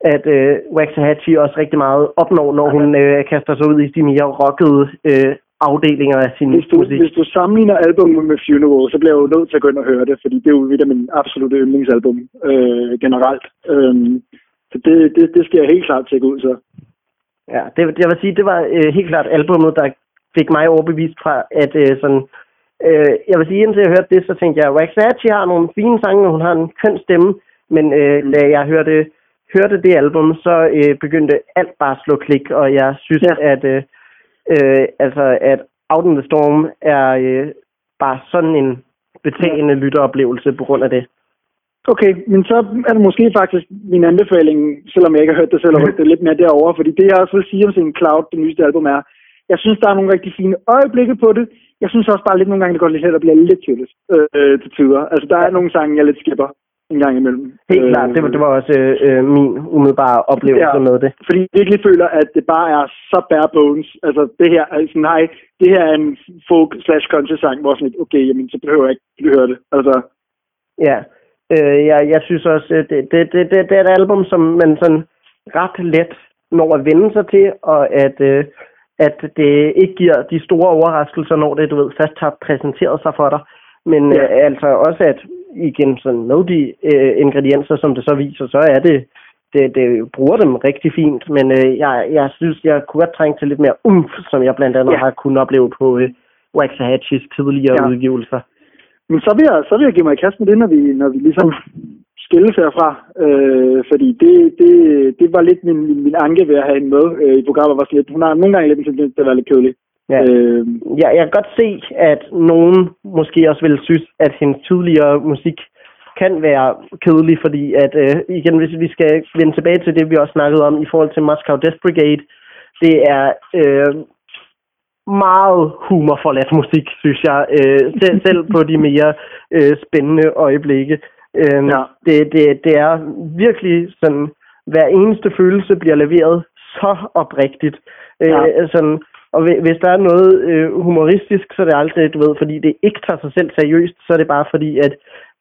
at øh, Waxahachie også rigtig meget opnår, når hun øh, kaster sig ud i de mere rockede øh, afdelinger af sin Hvis du, musik. hvis du sammenligner albumet med Funeral, så bliver jeg jo nødt til at gå ind og høre det, fordi det er jo et af mine absolutte yndlingsalbum øh, generelt. Øhm, så det, det, det skal jeg helt klart tjekke ud, så. Ja, det, jeg vil sige, det var øh, helt klart albummet, der fik mig overbevist fra, at øh, sådan... Øh, jeg vil sige, indtil jeg hørte det, så tænkte jeg, Waxahachie har nogle fine sange, og hun har en køn stemme, men øh, da jeg hørte, hørte det album, så øh, begyndte alt bare at slå klik, og jeg synes, ja. at, øh, øh, altså, at Out in the Storm er øh, bare sådan en betagende lytteoplevelse på grund af det. Okay, men så er det måske faktisk min anbefaling, selvom jeg ikke har hørt det selv, og det lidt mere derovre, fordi det jeg også vil sige om sin Cloud, det nyeste album er, jeg synes, der er nogle rigtig fine øjeblikke på det. Jeg synes også bare lidt nogle gange, det går lidt hen og bliver lidt tjøllet øh, til tider. Altså, der er nogle sange, jeg lidt skipper en gang imellem. Helt øh, klart, det var, det var også øh, øh, min umiddelbare oplevelse Ja. med det. Fordi jeg virkelig føler, at det bare er så bare bones. Altså, det her, altså, nej, det her er en folk slash country sang, hvor sådan lidt, okay, jamen, så behøver jeg ikke høre det. Altså, Ja, øh, jeg, jeg synes også, at det, det, det, det, det er et album, som man sådan ret let når at vende sig til, og at, øh, at det ikke giver de store overraskelser, når det, du ved, først har præsenteret sig for dig. Men Ja. øh, altså også, at igen sådan med de øh, ingredienser, som det så viser, så er det, det, det bruger dem rigtig fint, men øh, jeg, jeg synes, jeg kunne godt trænge til lidt mere umf, som jeg blandt andet Ja. har kunnet opleve på øh, Waxahachis tidligere Ja. ja. udgivelser. Men så vil, jeg, så vil jeg give mig i kast med det, når vi, når vi ligesom skilles herfra. Øh, fordi det, det, det var lidt min, min, min anke ved at have hende med øh, i programmet. Var sådan lidt, hun har nogle gange lidt en tendens til at være lidt kedelig. Ja. Øh, Ja, jeg kan godt se, at nogen måske også vil synes, at hendes tidligere musik kan være kedelig, fordi at, øh, igen, hvis vi skal vende tilbage til det, vi også snakkede om i forhold til Moscow Death Brigade, det er øh, meget humorforladt musik, synes jeg, øh, selv, selv på de mere øh, spændende øjeblikke. Øh, Ja. det, det, det er virkelig sådan, hver eneste følelse bliver leveret så oprigtigt. Øh, Ja. sådan, og hvi- hvis der er noget øh, humoristisk, så er det aldrig, du ved, fordi det ikke tager sig selv seriøst, så er det bare fordi, at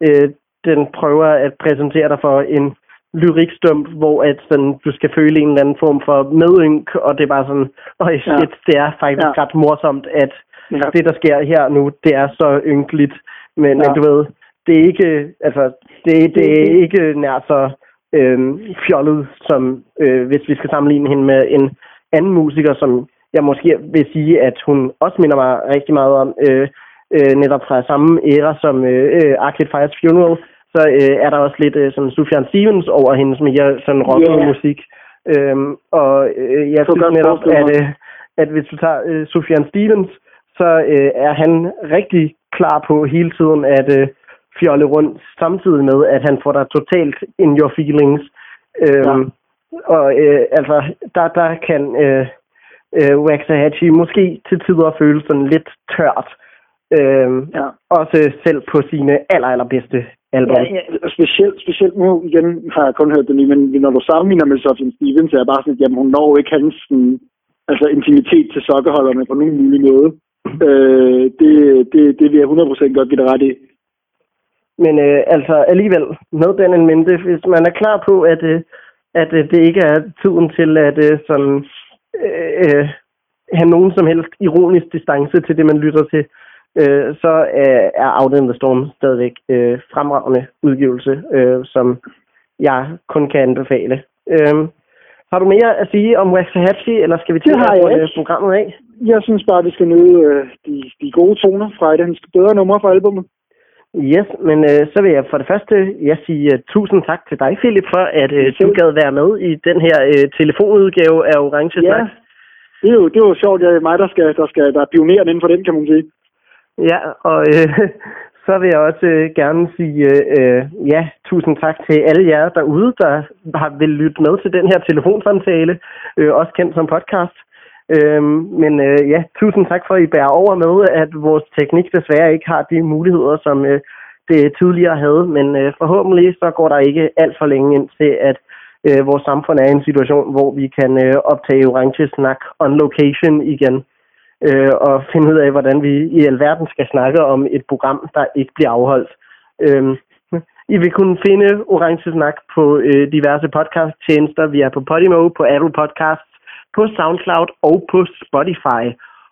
øh, den prøver at præsentere dig for en lyrikstump, hvor at sådan, du skal føle en eller anden form for medynk, og det er bare sådan, øj shit, det er faktisk Ja. ret morsomt, at Ja. det, der sker her nu, det er så ynkeligt. Men, Ja. men du ved, det er ikke, altså, det, det er ikke nær så øh, fjollet, som øh, hvis vi skal sammenligne hende med en anden musiker, som jeg måske vil sige, at hun også minder mig rigtig meget om, øh, øh, netop fra samme æra som øh, Arcade Fire's Funeral, så øh, er der også lidt øh, sådan Sufjan Stevens over hendes mere sådan rocket Ja. musik. Øhm, og øh, jeg Så synes netop, at, øh, at hvis du tager øh, Sufjan Stevens, så øh, er han rigtig klar på hele tiden at øh, fjolle rundt, samtidig med, at han får dig totalt in your feelings. Øhm, Og øh, altså, der, der kan øh, øh, Waxahachie måske til tider føles sådan lidt tørt. Øhm, Ja. Også selv på sine aller, allerbedste album. Ja, ja, specielt, specielt nu, igen har jeg kun hørt det lige, men når du sammenligner med Sofie Stevens, er jeg bare sådan, at jamen, hun når ikke hans sådan, altså, intimitet til sokkeholderne på nogen mulig måde. Øh, det, det, det vil jeg 100% godt give dig ret i. Men øh, altså alligevel, med den en mente, hvis man er klar på, at, øh, at øh, det ikke er tiden til at øh, sådan, øh, have nogen som helst ironisk distance til det, man lytter til, øh, så øh, er Out in the Storm stadigvæk øh, fremragende udgivelse, øh, som jeg kun kan anbefale. Øh, har du mere at sige om Waxahachie, eller skal vi til at runde programmet af? Jeg synes bare, at vi skal nyde øh, de, de gode toner fra et af hans bedre numre fra albumet. Yes, men øh, så vil jeg for det første jeg sige uh, tusind tak til dig, Philip, for at øh, du gad være med i den her øh, telefonudgave af Orange Ja, Snak. det er jo, det er jo sjovt. Det er mig, der skal, der skal der er pioneren inden for den, kan man sige. Ja, og øh, så vil jeg også øh, gerne sige øh, ja, tusind tak til alle jer derude, der har vil lytte med til den her telefonsamtale, øh, også kendt som podcast. Øhm, men øh, ja, tusind tak for, at I bærer over med, at vores teknik desværre ikke har de muligheder, som øh, det tidligere havde. Men øh, forhåbentlig så går der ikke alt for længe ind til, at øh, vores samfund er i en situation, hvor vi kan øh, optage Orange Snak on location igen øh, og finde ud af, hvordan vi i alverden skal snakke om et program, der ikke bliver afholdt. Øhm, I vil kunne finde Orange Snak på øh, diverse podcast-tjenester. Vi er på Podimo, på Apple Podcasts, på SoundCloud og på Spotify.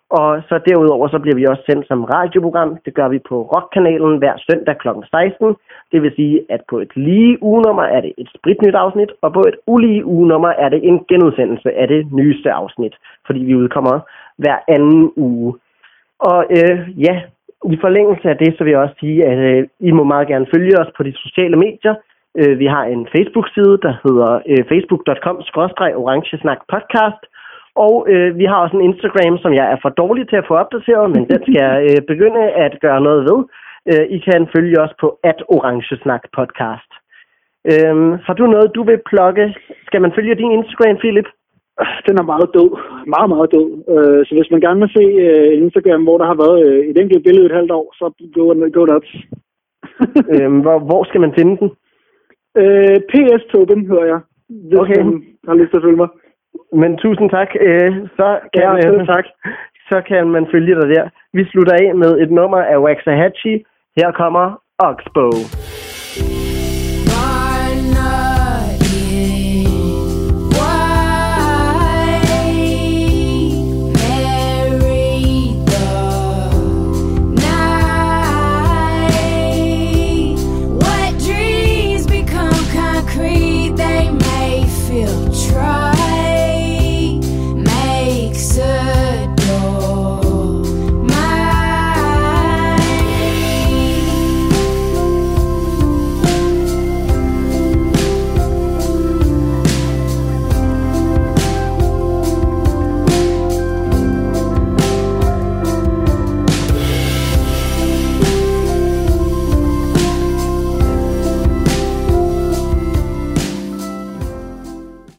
Og så derudover så bliver vi også sendt som radioprogram. Det gør vi på Rockkanalen hver søndag kl. 16. Det vil sige, at på et lige ugenummer er det et spritnyt afsnit, og på et ulige ugenummer er det en genudsendelse af det nyeste afsnit, fordi vi udkommer hver anden uge. Og øh, ja, i forlængelse af det, så vil jeg også sige, at øh, I må meget gerne følge os på de sociale medier. Øh, vi har en Facebook-side, der hedder øh, facebook.com-orangesnak podcast. Og øh, vi har også en Instagram, som jeg er for dårlig til at få opdateret, men den skal jeg øh, begynde at gøre noget ved. Øh, I kan følge os på at Orangesnak podcast. Øh, har du noget, du vil plukke? Skal man følge din Instagram, Philip? Den er meget død. Meget, meget død. Øh, så hvis man gerne vil se øh, Instagram, hvor der har været øh, et enkelt billede et halvt år, så go, go nuts. øh, hvor, hvor skal man finde den? Øh, PS Tobin hedder jeg. Hvis Okay. man har lyst til at følge mig. Men tusind tak. Øh, så, kan, Ja, selv tak. så kan man følge dig der. Vi slutter af med et nummer af Waxahachie. Her kommer Oxbow.